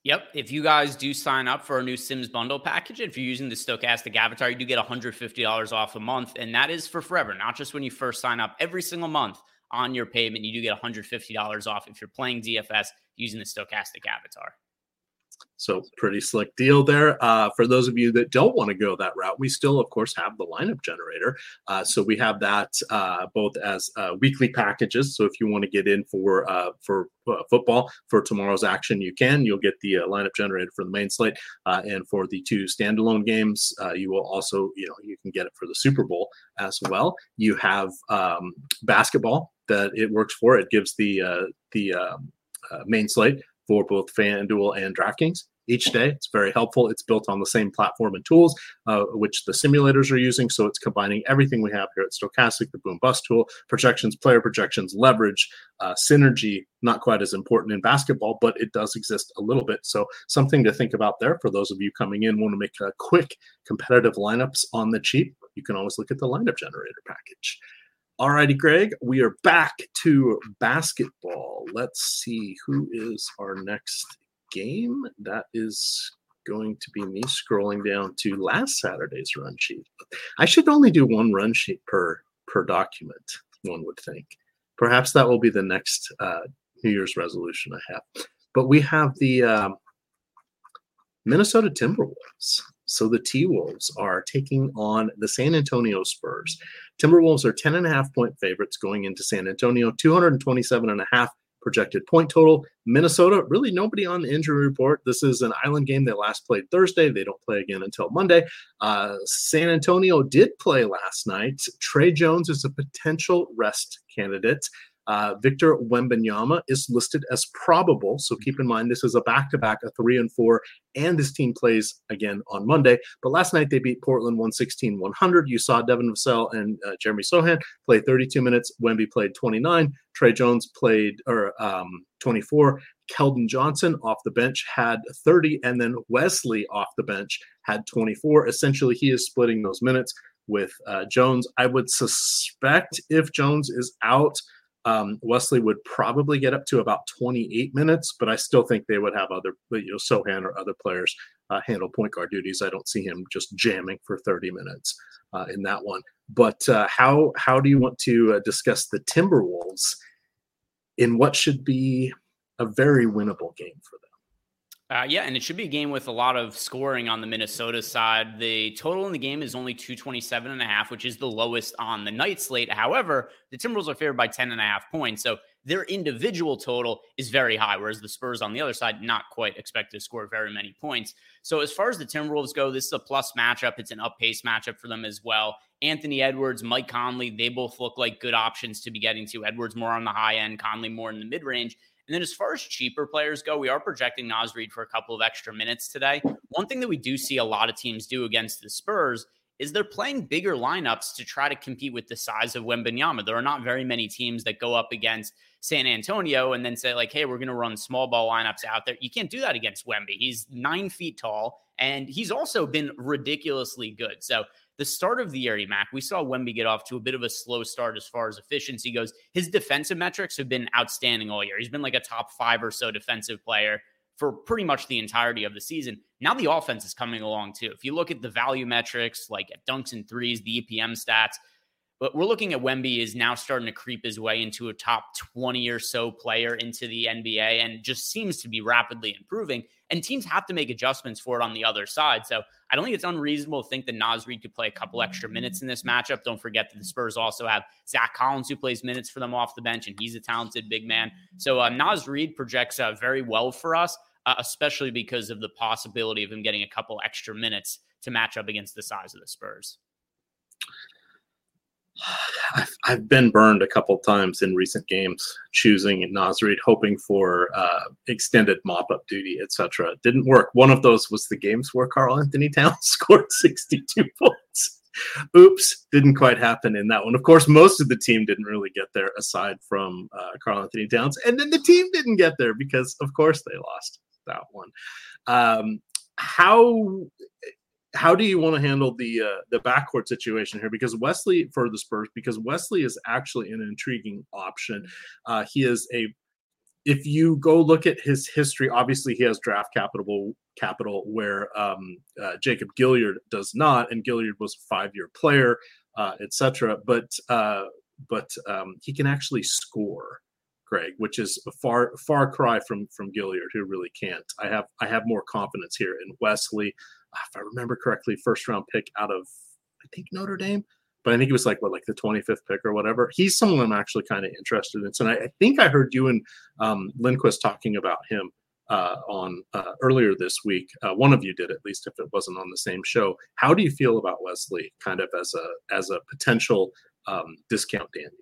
B: Yep. If you guys do sign up for a new Sims bundle package, if you're using the Stokastic Avatar, you do get $150 off a month. And that is for forever, not just when you first sign up. Every single month on your payment, you do get $150 off if you're playing DFS using the Stokastic Avatar.
A: So pretty slick deal there. Uh, for those of you that don't want to go that route, we still, of course, have the lineup generator. Uh, so we have that uh, both as uh, weekly packages. So if you want to get in for uh, for uh, football for tomorrow's action, you can. You'll get the lineup generator for the main slate, and for the two standalone games, you will also, you know, you can get it for the Super Bowl as well. You have um, basketball that it works for. It gives the the um, main slate for both FanDuel and DraftKings each day. It's very helpful. It's built on the same platform and tools, uh, which the simulators are using. So it's combining everything we have here at Stokastic, the Boom Bust tool, projections, player projections, leverage, uh, synergy. Not quite as important in basketball, but it does exist a little bit. So something to think about there for those of you coming in want to make a quick competitive lineups on the cheap. You can always look at the lineup generator package. All righty, Greg, we are back to basketball. Let's see who is our next game. That is going to be me scrolling down to last Saturday's run sheet. I should only do one run sheet per per document. One would think. Perhaps that will be the next uh, New Year's resolution I have. But we have the um, Minnesota Timberwolves. So the T Wolves are taking on the San Antonio Spurs. Timberwolves are 10 and a half point favorites going into San Antonio, 227 and a half projected point total. Minnesota, really nobody on the injury report. This is an island game they last played Thursday. They don't play again until Monday. Uh, San Antonio did play last night. Tre Jones is a potential rest candidate. Uh, Victor Wembanyama is listed as probable. So keep in mind, this is a back to back, a three and four, and this team plays again on Monday. But last night they beat Portland 116 100. You saw Devin Vassell and uh, Jeremy Sochan play 32 minutes. Wemby played 29. Tre Jones played or um, 24. Keldon Johnson off the bench had 30, and then Wesley off the bench had 24. Essentially, he is splitting those minutes with uh, Jones. I would suspect if Jones is out, um, Wesley would probably get up to about 28 minutes, but I still think they would have other, you know, Sochan or other players uh, handle point guard duties. I don't see him just jamming for 30 minutes uh, in that one. But uh, how how do you want to uh, discuss the Timberwolves in what should be a very winnable game for them?
B: Uh, yeah, and it should be a game with a lot of scoring on the Minnesota side. The total in the game is only 227 and a half, which is the lowest on the night slate. However, the Timberwolves are favored by 10 and a half points. So their individual total is very high, whereas the Spurs on the other side not quite expected to score very many points. So as far as the Timberwolves go, this is a plus matchup. It's an up pace matchup for them as well. Anthony Edwards, Mike Conley, they both look like good options to be getting to. Edwards more on the high end, Conley more in the mid range. And then as far as cheaper players go, we are projecting Naz Reid for a couple of extra minutes today. One thing that we do see a lot of teams do against the Spurs is they're playing bigger lineups to try to compete with the size of Wembanyama. There are not very many teams that go up against San Antonio and then say, like, hey, we're going to run small ball lineups out there. You can't do that against Wemby. He's nine feet tall, and he's also been ridiculously good. So the start of the year, Mac, we saw Wemby get off to a bit of a slow start as far as efficiency goes. His defensive metrics have been outstanding all year. He's been like a top five or so defensive player for pretty much the entirety of the season. Now the offense is coming along too. If you look at the value metrics like at dunks and threes, the EPM stats, but we're looking at Wemby is now starting to creep his way into a top 20 or so player into the NBA and just seems to be rapidly improving. And teams have to make adjustments for it on the other side. So I don't think it's unreasonable to think that Naz Reid could play a couple extra minutes in this matchup. Don't forget that the Spurs also have Zach Collins, who plays minutes for them off the bench, and he's a talented big man. So uh, Naz Reid projects uh, very well for us uh, especially because of the possibility of him getting a couple extra minutes to match up against the size of the Spurs.
A: I've, I've been burned a couple times in recent games choosing Naz Reid, hoping for uh, extended mop up duty, etc. Didn't work. One of those was the games where Karl-Anthony Towns scored 62 points. Oops, didn't quite happen in that one. Of course, most of the team didn't really get there aside from uh, Karl-Anthony Towns. And then the team didn't get there because, of course, they lost that one. Um, how how do you want to handle the uh, the backcourt situation here? Because Wesley for the Spurs, because Wesley is actually an intriguing option. Uh, he is a if you go look at his history, obviously he has draft capital capital where um, uh, Jacob Gilyard does not, and Gilyard was a five year player, uh, etc. But uh, but um, he can actually score. Greg, which is a far far cry from from Gilyard, who really can't. I have I have more confidence here in Wesley. If I remember correctly, first round pick out of I think Notre Dame, but I think it was like what like the 25th pick or whatever. He's someone I'm actually kind of interested in. So I, I, think I heard you and um, Lindquist talking about him uh, on uh, earlier this week. Uh, one of you did, at least if it wasn't on the same show. How do you feel about Wesley, kind of as a as a potential um, discount dandy?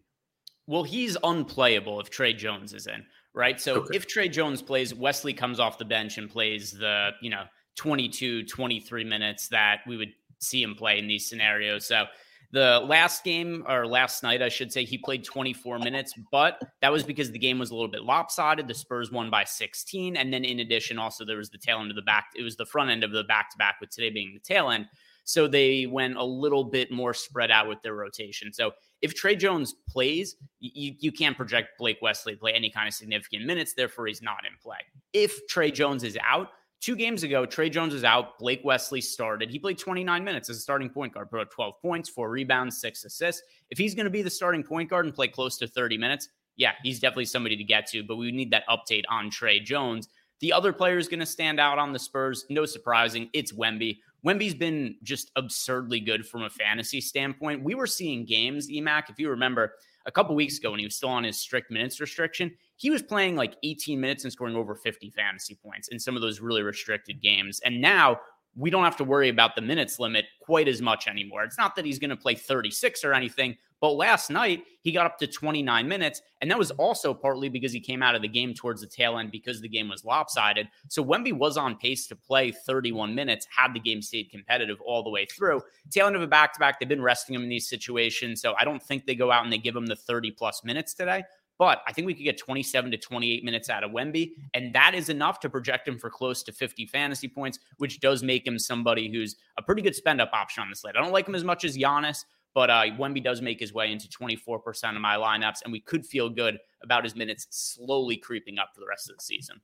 B: Well, he's unplayable if Tre Jones is in, right? So okay. if Tre Jones plays, Wesley comes off the bench and plays the, you know, 22, 23 minutes that we would see him play in these scenarios. So the last game or last night, I should say, he played 24 minutes, but that was because the game was a little bit lopsided. The Spurs won by 16. And then in addition, also there was the tail end of the back. It was the front end of the back to back with today being the tail end. So they went a little bit more spread out with their rotation. So if Tre Jones plays, you, you can't project Blake Wesley play any kind of significant minutes. Therefore, he's not in play. If Tre Jones is out, two games ago, Tre Jones is out. Blake Wesley started. He played 29 minutes as a starting point guard, put up 12 points, four rebounds, six assists. If he's going to be the starting point guard and play close to 30 minutes, yeah, he's definitely somebody to get to, but we need that update on Tre Jones. The other player is going to stand out on the Spurs. No surprising. It's Wemby. Wemby's been just absurdly good from a fantasy standpoint. We were seeing games, EMAC, if you remember, a couple weeks ago when he was still on his strict minutes restriction, he was playing like 18 minutes and scoring over 50 fantasy points in some of those really restricted games. And now we don't have to worry about the minutes limit quite as much anymore. It's not that he's going to play 36 or anything, but last night, he got up to 29 minutes. And that was also partly because he came out of the game towards the tail end because the game was lopsided. So Wemby was on pace to play 31 minutes had the game stayed competitive all the way through. Tail end of a back to back, they've been resting him in these situations. So I don't think they go out and they give him the 30 plus minutes today. But I think we could get 27 to 28 minutes out of Wemby. And that is enough to project him for close to 50 fantasy points, which does make him somebody who's a pretty good spend up option on the slate. I don't like him as much as Giannis, but uh, Wemby does make his way into 24% of my lineups, and we could feel good about his minutes slowly creeping up for the rest of the season.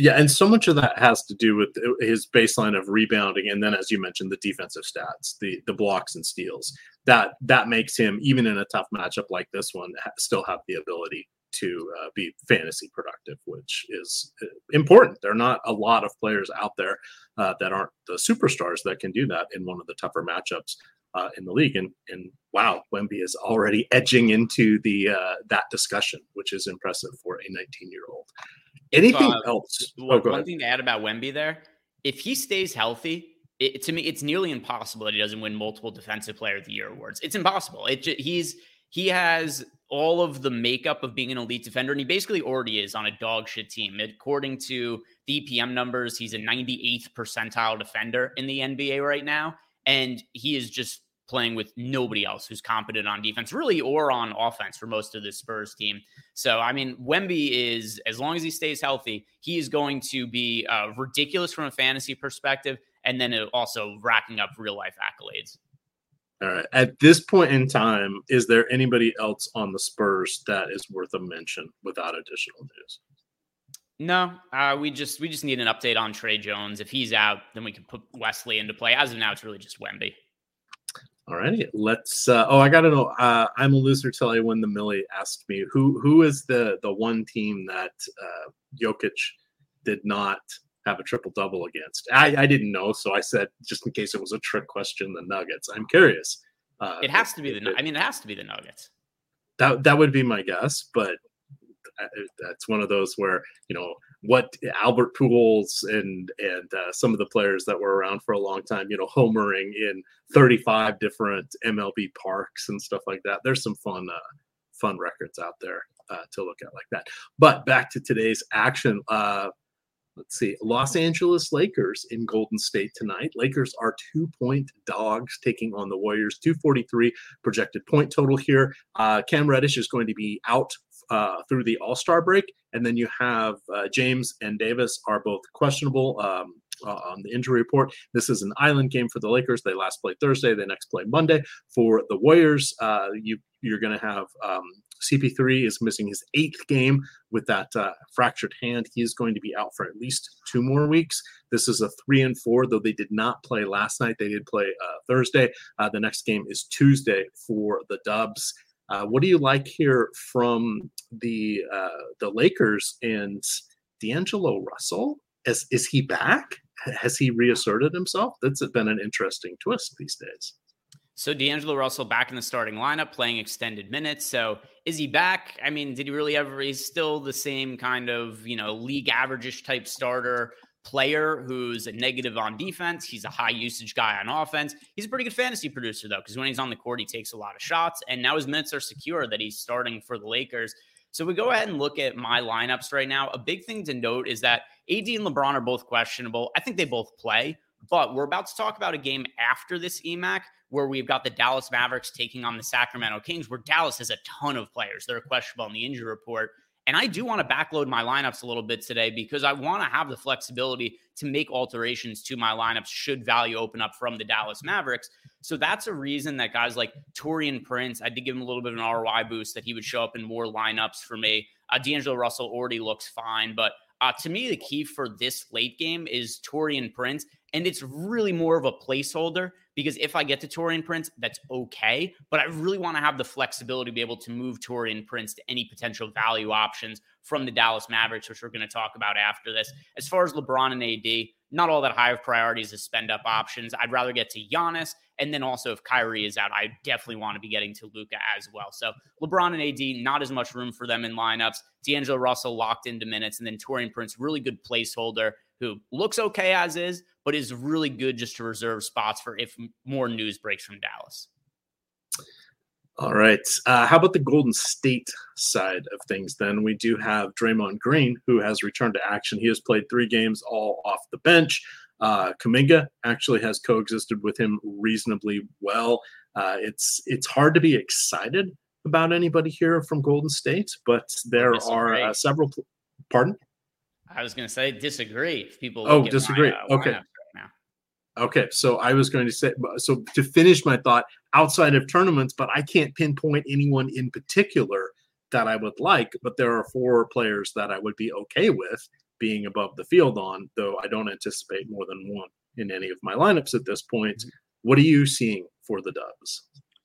A: Yeah, and so much of that has to do with his baseline of rebounding, and then, as you mentioned, the defensive stats, the the blocks and steals. That that makes him, even in a tough matchup like this one, still have the ability to uh, be fantasy productive, which is uh, important. There are not a lot of players out there uh, that aren't the superstars that can do that in one of the tougher matchups uh, in the league. And and wow, Wemby is already edging into the uh, that discussion, which is impressive for a 19 year old. Anything uh, else?
B: One, oh, one thing to add about Wemby there, if he stays healthy. It, to me, it's nearly impossible that he doesn't win multiple Defensive Player of the Year awards. It's impossible. It he's he has all of the makeup of being an elite defender, and he basically already is on a dog shit team. According to the EPM numbers, he's a 98th percentile defender in the NBA right now. and he is just playing with nobody else who's competent on defense, really, or on offense for most of the Spurs team. So, I mean, Wemby is, as long as he stays healthy, he is going to be uh, ridiculous from a fantasy perspective, and then also racking up real life accolades.
A: All right. At this point in time, is there anybody else on the Spurs that is worth a mention without additional news?
B: No, uh, we just we just need an update on Tre Jones. If he's out, then we can put Wesley into play. As of now, it's really just Wemby.
A: All righty, let's. Uh, oh, I gotta know. Uh, I'm a loser till I win the Millie. Asked me who who is the the one team that uh, Jokic did not have a triple double against. I, I didn't know, so I said just in case it was a trick question, the Nuggets. I'm curious.
B: Uh, it has to be the. I mean, it has to be the Nuggets.
A: That that would be my guess, but uh, that's one of those where you know what Albert Pujols and and uh, some of the players that were around for a long time, you know, homering in 35 different MLB parks and stuff like that. There's some fun uh, fun records out there uh, to look at like that. But back to today's action. Uh, let's see, Los Angeles Lakers in Golden State tonight. Lakers are two point dogs taking on the Warriors. 243 projected point total here. Uh, Cam Reddish is going to be out uh, through the All Star break, and then you have uh, James and Davis are both questionable um, uh, on the injury report. This is an island game for the Lakers. They last played Thursday. They next play Monday. For the Warriors, uh, you you're going to have um, CP3 is missing his eighth game with that uh, fractured hand. He is going to be out for at least two more weeks. This is a three and four, though they did not play last night. They did play uh, Thursday. Uh, the next game is Tuesday for the Dubs. Uh, what do you like here from the uh, the Lakers and D'Angelo Russell? Is is he back? Has he reasserted himself? That's been an interesting twist these days.
B: So D'Angelo Russell back in the starting lineup, playing extended minutes. So is he back? I mean, did he really ever? He's still the same kind of you know league averageish type starter player who's a negative on defense. He's a high usage guy on offense. He's a pretty good fantasy producer, though, because when he's on the court, he takes a lot of shots. And now his minutes are secure that he's starting for the Lakers. So we go ahead and look at my lineups right now. A big thing to note is that AD and LeBron are both questionable. I think they both play, but we're about to talk about a game after this EMAC where we've got the Dallas Mavericks taking on the Sacramento Kings, where Dallas has a ton of players They're questionable on the injury report. And I do want to backload my lineups a little bit today because I want to have the flexibility to make alterations to my lineups should value open up from the Dallas Mavericks. So that's a reason that guys like Taurean Prince, I did give him a little bit of an ROI boost that he would show up in more lineups for me. Uh, D'Angelo Russell already looks fine, but uh, to me, the key for this late game is Taurean Prince. And it's really more of a placeholder because if I get to Taurean Prince, that's okay. But I really want to have the flexibility to be able to move Taurean Prince to any potential value options from the Dallas Mavericks, which we're going to talk about after this. As far as LeBron and AD, not all that high of priorities as spend up options. I'd rather get to Giannis. And then also, if Kyrie is out, I definitely want to be getting to Luka as well. So LeBron and AD, not as much room for them in lineups. D'Angelo Russell locked into minutes. And then Taurean Prince, really good placeholder who looks okay as is, but is really good just to reserve spots for if more news breaks from Dallas.
A: All right. Uh, how about the Golden State side of things then? We do have Draymond Green, who has returned to action. He has played three games all off the bench. Uh, Kuminga actually has coexisted with him reasonably well. Uh, it's it's hard to be excited about anybody here from Golden State, but there are uh, several. Pardon?
B: I was going to say disagree. If people
A: oh disagree. My, uh, okay. Okay, so I was going to say, so to finish my thought, outside of tournaments, but I can't pinpoint anyone in particular that I would like. But there are four players that I would be okay with being above the field on, though I don't anticipate more than one in any of my lineups at this point. Mm-hmm. What are you seeing for the Dubs?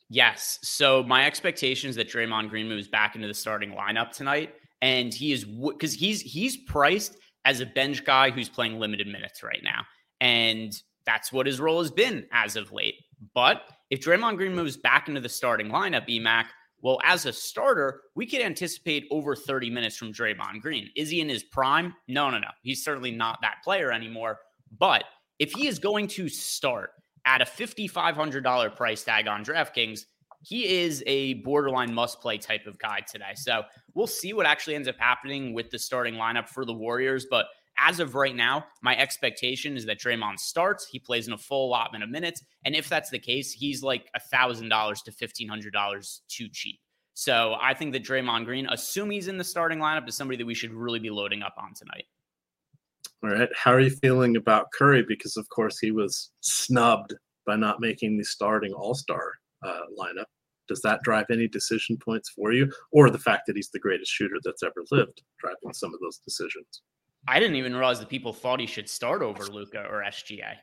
B: Yes. So my expectations that Draymond Green moves back into the starting lineup tonight, and he is because he's he's priced as a bench guy who's playing limited minutes right now, and that's what his role has been as of late. But if Draymond Green moves back into the starting lineup, EMAC, well, as a starter, we could anticipate over 30 minutes from Draymond Green. Is he in his prime? No, no, no. He's certainly not that player anymore. But if he is going to start at a $5,500 price tag on DraftKings, he is a borderline must play type of guy today. So we'll see what actually ends up happening with the starting lineup for the Warriors. But as of right now, my expectation is that Draymond starts. He plays in a full allotment of minutes. And if that's the case, he's like $1,000 to $1,500 too cheap. So I think that Draymond Green, assume he's in the starting lineup, is somebody that we should really be loading up on tonight.
A: All right. How are you feeling about Curry? Because, of course, he was snubbed by not making the starting All Star uh, lineup. Does that drive any decision points for you, or the fact that he's the greatest shooter that's ever lived driving some of those decisions?
B: I didn't even realize that people thought he should start over Luka or SGA.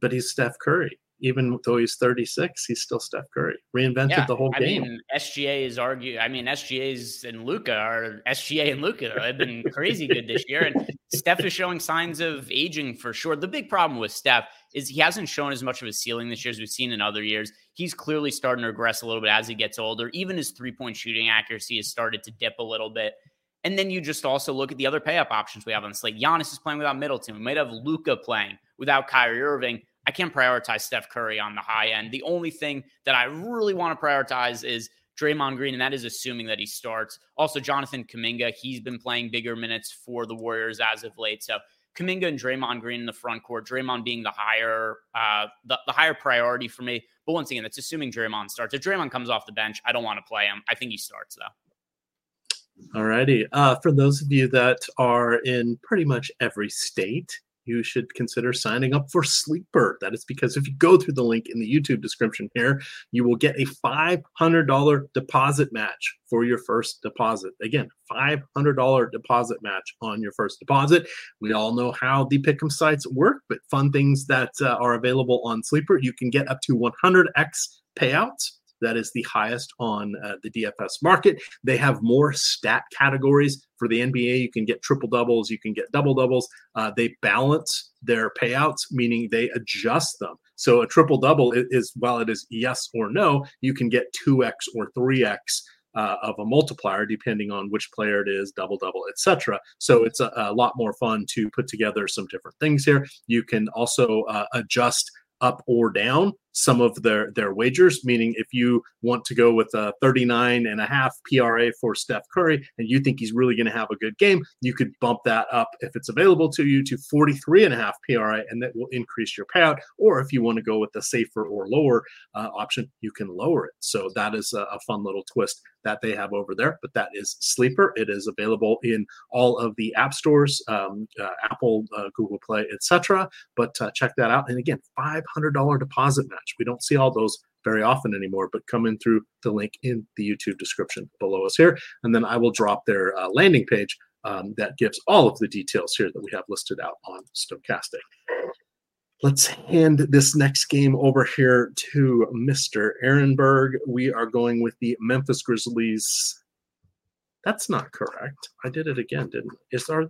A: But he's Steph Curry even though he's 36, he's still Steph Curry. Reinvented yeah, the whole I game.
B: Mean, SGA is argue. I mean, SGA's and Luka are SGA and Luka have been crazy good this year, and Steph is showing signs of aging for sure. The big problem with Steph is he hasn't shown as much of a ceiling this year as we've seen in other years. He's clearly starting to regress a little bit as he gets older. Even his three point shooting accuracy has started to dip a little bit. And then you just also look at the other pay up options we have on the slate. Giannis is playing without Middleton. We might have Luka playing without Kyrie Irving. I can't prioritize Steph Curry on the high end. The only thing that I really want to prioritize is Draymond Green, and that is assuming that he starts. Also, Jonathan Kuminga, he's been playing bigger minutes for the Warriors as of late. So Kuminga and Draymond Green in the front court, Draymond being the higher uh, the, the higher priority for me. But once again, that's assuming Draymond starts. If Draymond comes off the bench, I don't want to play him. I think he starts though.
A: All righty. Uh, for those of you that are in pretty much every state, you should consider signing up for Sleeper. That is because if you go through the link in the YouTube description here, you will get a $500 deposit match for your first deposit. Again, $500 deposit match on your first deposit. We all know how the pick'em sites work, but fun things that uh, are available on Sleeper. You can get up to 100x payouts that is the highest on uh, the DFS market. They have more stat categories for the NBA. You can get triple doubles, you can get double doubles. Uh, they balance their payouts, meaning they adjust them. So a triple double is, while it is yes or no, you can get 2x or 3x. Uh, of a multiplier depending on which player it is double double etc so it's a, a, lot more fun to put together some different things here you can also uh, adjust up or down some of their their wagers meaning if you want to go with a 39 and a half PRA for Steph Curry and you think he's really going to have a good game you could bump that up if it's available to you to 43 and a half PRA and that will increase your payout. Or if you want to go with the safer or lower uh, option you can lower it. So that is a, a fun little twist that they have over there but that is sleeper. It is available in all of the app stores um, uh, Apple uh, Google Play etc but uh, check that out. And again $500 deposit match we don't see all those very often anymore, but come in through the link in the YouTube description below us here. And then I will drop their uh, landing page um, that gives all of the details here that we have listed out on Stokastic. Let's hand this next game over here to Mr. Ehrenberg. We are going with the Memphis Grizzlies. That's not correct. I did it again, didn't I? Is our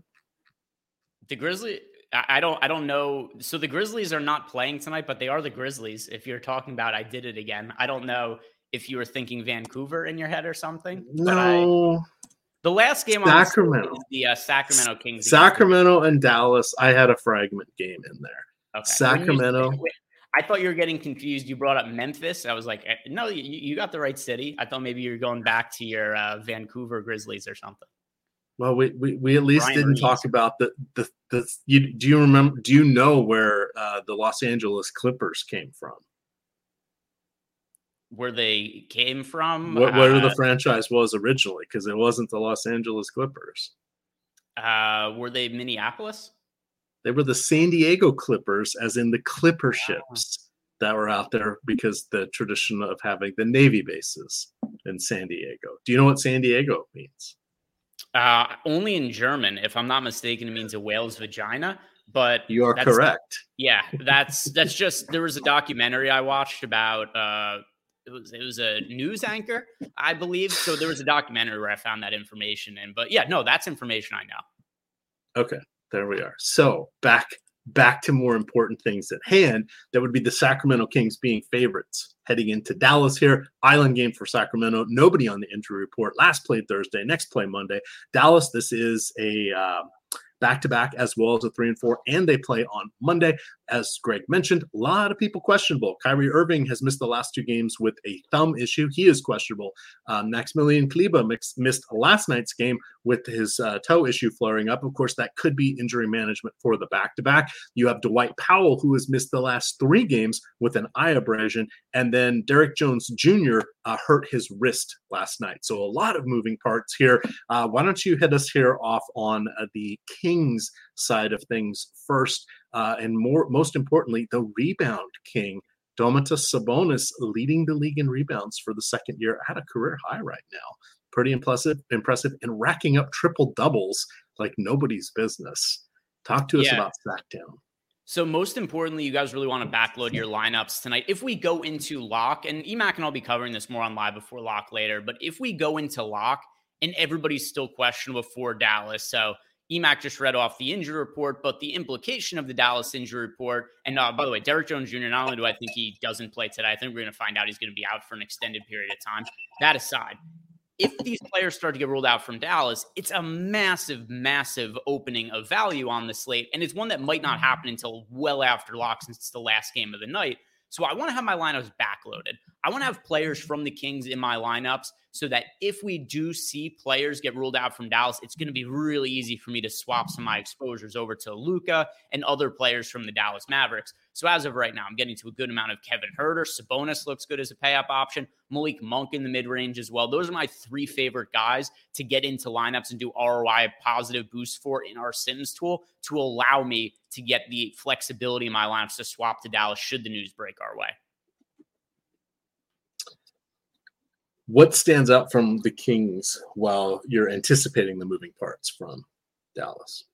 B: the Grizzly I don't I don't know. So the Grizzlies are not playing tonight, but they are the Grizzlies. If you're talking about I did it again. I don't know if you were thinking Vancouver in your head or something.
A: No.
B: I, the last game
A: Sacramento.
B: on the, the uh, Sacramento Kings.
A: Sacramento and Dallas. I had a fragment game in there. Okay. Sacramento.
B: I thought you were getting confused. You brought up Memphis. I was like, eh, no, you, you got the right city. I thought maybe you were going back to your uh, Vancouver Grizzlies or something.
A: Well, we, we, we at least Brian didn't Reese. talk about the, the the you do you remember do you know where uh, the Los Angeles Clippers came from?
B: Where they came from?
A: What, where uh, the franchise was originally, because it wasn't the Los Angeles Clippers.
B: Uh, were they Minneapolis?
A: They were the San Diego Clippers, as in the Clipper ships that were out there because the tradition of having the Navy bases in San Diego. Do you know what San Diego means?
B: Uh, only in German, if I'm not mistaken, it means a whale's vagina. But
A: you are correct.
B: Yeah, that's that's just there was a documentary I watched about. Uh, it was it was a news anchor, I believe. So there was a documentary where I found that information in. But yeah, no, that's information I know.
A: Okay, there we are. So back back to more important things at hand. That would be the Sacramento Kings being favorites heading into Dallas here. Island game for Sacramento. Nobody on the injury report. Last play Thursday, next play Monday. Dallas, this is a. Uh, back to back as well as a three and four, and they play on Monday. As Greg mentioned, a lot of people questionable. Kyrie Irving has missed the last two games with a thumb issue. He is questionable. Um, Maximilian Kleber mix, missed last night's game with his uh, toe issue flaring up. Of course, that could be injury management for the back to back. You have Dwight Powell, who has missed the last three games with an eye abrasion. And then Derrick Jones Jr. Uh, hurt his wrist last night. So a lot of moving parts here. Uh, why don't you hit us here off on uh, the Kings side of things first? Uh, and more, most importantly, the rebound king, Domantas Sabonis, leading the league in rebounds for the second year at a career high right now. Pretty impressive, impressive, and racking up triple doubles like nobody's business. Talk to us yeah. about Sacktown.
B: So most importantly, you guys really want to backload your lineups tonight. If we go into lock, and Emac and I'll be covering this more on live before lock later, but if we go into lock and everybody's still questionable for Dallas, so Emac just read off the injury report, but the implication of the Dallas injury report, and uh, by the way, Derrick Jones Jr., not only do I think he doesn't play today, I think we're going to find out he's going to be out for an extended period of time. That aside, if these players start to get ruled out from Dallas, it's a massive, massive opening of value on the slate. And it's one that might not happen until well after lock since it's the last game of the night. So I want to have my lineups backloaded. I want to have players from the Kings in my lineups so that if we do see players get ruled out from Dallas, it's going to be really easy for me to swap some of my exposures over to Luka and other players from the Dallas Mavericks. So as of right now, I'm getting to a good amount of Kevin Huerter. Sabonis looks good as a pay up option. Malik Monk in the mid range as well. Those are my three favorite guys to get into lineups and do ROI positive boost for in our Sims tool to allow me to get the flexibility in my lineups to swap to Dallas should the news break our way.
A: What stands out from the Kings while you're anticipating the moving parts from Dallas?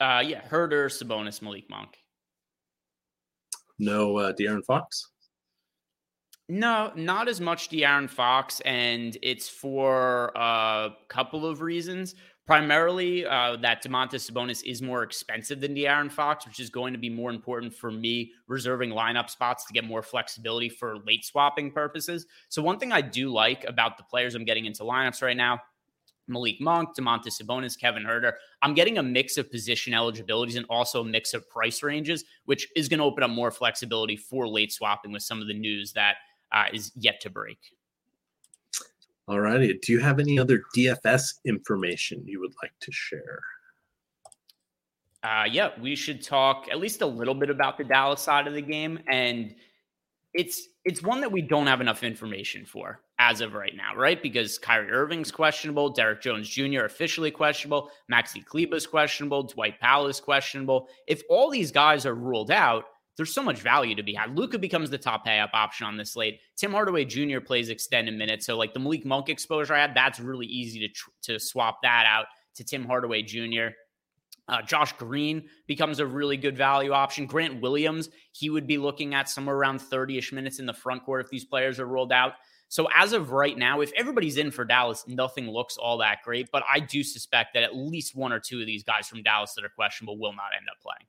B: Uh, yeah, Huerter, Sabonis, Malik Monk.
A: No uh, De'Aaron Fox.
B: No, not as much De'Aaron Fox, and it's for a couple of reasons. Primarily, uh, that Domantas Sabonis is more expensive than De'Aaron Fox, which is going to be more important for me reserving lineup spots to get more flexibility for late swapping purposes. So, one thing I do like about the players I'm getting into lineups right now Malik Monk, Domantas Sabonis, Kevin Huerter. I'm getting a mix of position eligibilities and also a mix of price ranges, which is going to open up more flexibility for late swapping with some of the news that uh, is yet to break.
A: All righty. Do you have any other DFS information you would like to share?
B: Uh, yeah, we should talk at least a little bit about the Dallas side of the game, and it's it's one that we don't have enough information for as of right now, right? Because Kyrie Irving's questionable, Derrick Jones Jr. officially questionable, Maxi Kleber's questionable, Dwight Powell is questionable. If all these guys are ruled out, there's so much value to be had. Luka becomes the top pay up option on this slate. Tim Hardaway Jr. plays extended minutes. So, like the Malik Monk exposure I had, that's really easy to, tr- to swap that out to Tim Hardaway Jr. Uh, Josh Green becomes a really good value option. Grant Williams, he would be looking at somewhere around 30 ish minutes in the front court if these players are rolled out. So, as of right now, if everybody's in for Dallas, nothing looks all that great. But I do suspect that at least one or two of these guys from Dallas that are questionable will not end up playing.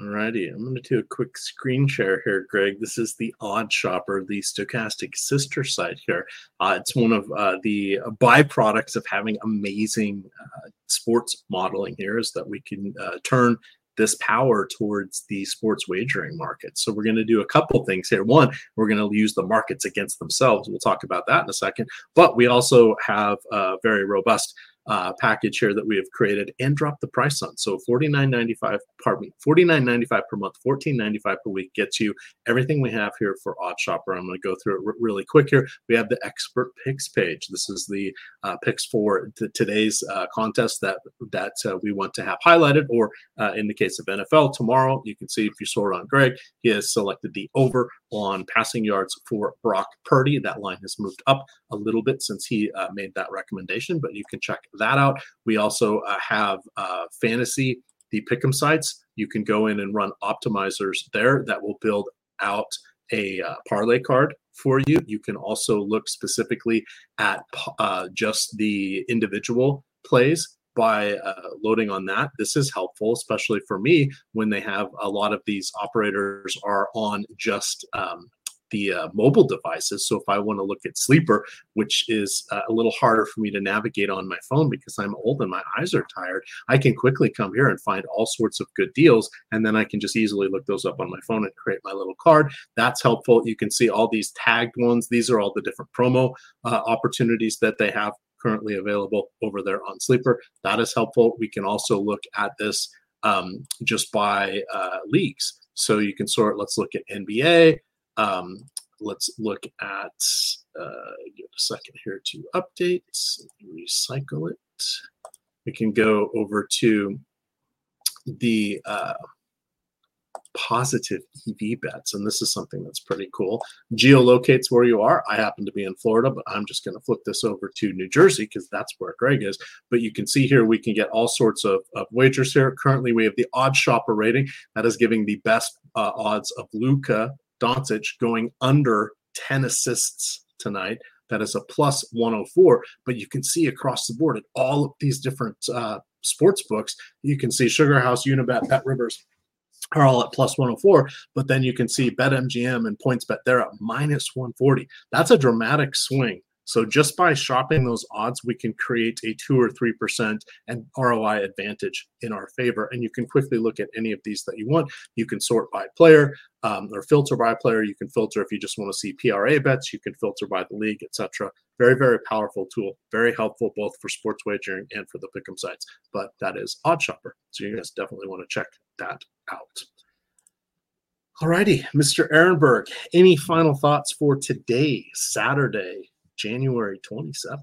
A: Alrighty, I'm going to do a quick screen share here, Greg. This is the OddsShopper, the Stokastic sister site here. Uh, it's one of uh, the byproducts of having amazing uh, sports modeling here is that we can uh, turn this power towards the sports wagering market. So we're going to do a couple things here. One, we're going to use the markets against themselves. We'll talk about that in a second. But we also have a very robust uh, package here that we have created and drop the price on. So $49.95, pardon me, $49.95 per month, $14.95 per week gets you everything we have here for OddsShopper. I'm going to go through it r- really quick here. We have the expert picks page. This is the uh, picks for t- today's uh, contest that that uh, we want to have highlighted, or uh, in the case of NFL tomorrow, you can see if you saw it on Greg, he has selected the over on passing yards for Brock Purdy. That line has moved up a little bit since he uh, made that recommendation, but you can check that out. We also uh, have uh, fantasy, the pick'em sites. You can go in and run optimizers there that will build out a uh, parlay card for you. You can also look specifically at uh, just the individual plays by uh, loading on that. This is helpful, especially for me when they have a lot of these operators are on just um, the uh, mobile devices. So if I want to look at Sleeper, which is uh, a little harder for me to navigate on my phone because I'm old and my eyes are tired, I can quickly come here and find all sorts of good deals. And then I can just easily look those up on my phone and create my little card. That's helpful. You can see all these tagged ones. These are all the different promo uh, opportunities that they have currently available over there on Sleeper. That is helpful. We can also look at this um, just by uh, leagues. So you can sort, let's look at NBA. Um, let's look at, uh, give a second here to update, recycle it. We can go over to the uh, positive EV bets. And this is something that's pretty cool. Geolocates where you are. I happen to be in Florida, but I'm just going to flip this over to New Jersey because that's where Greg is. But you can see here we can get all sorts of, of wagers here. Currently, we have the OddsShopper rating that is giving the best uh, odds of Luka Doncic going under 10 assists tonight. That is a plus 104. But you can see across the board at all of these different uh, sports books, you can see Sugar House, Unibet, Bet Rivers are all at plus 104. But then you can see BetMGM and PointsBet, they're at minus 140. That's a dramatic swing so just by shopping those odds, we can create a two or three percent and ROI advantage in our favor. And you can quickly look at any of these that you want. You can sort by player um, or filter by player. You can filter if you just want to see PRA bets. You can filter by the league, etc. Very very powerful tool. Very helpful both for sports wagering and for the pick'em sites. But that is OddsShopper. So you guys definitely want to check that out. All righty, Mr. Ehrenberg, any final thoughts for today, Saturday, January 27th.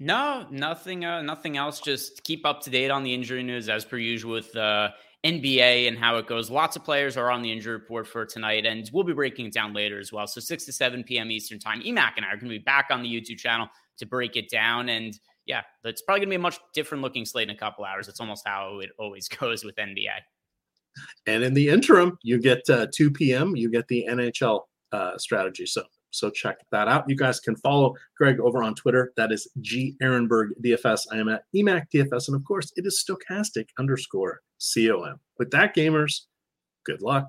B: No, nothing. Uh, nothing else. Just keep up to date on the injury news as per usual with uh, NBA and how it goes. Lots of players are on the injury report for tonight, and we'll be breaking it down later as well. So six to seven p.m. Eastern time. Emac and I are going to be back on the YouTube channel to break it down. And yeah, it's probably going to be a much different looking slate in a couple hours. It's almost how it always goes with NBA.
A: And in the interim, you get uh, 2 p.m. You get the NHL uh, strategy. So so check that out. You guys can follow Greg over on Twitter. That is G Ehrenberg DFS. I am at EMAC DFS. And of course, it is Stokastic underscore COM. With that, gamers, good luck.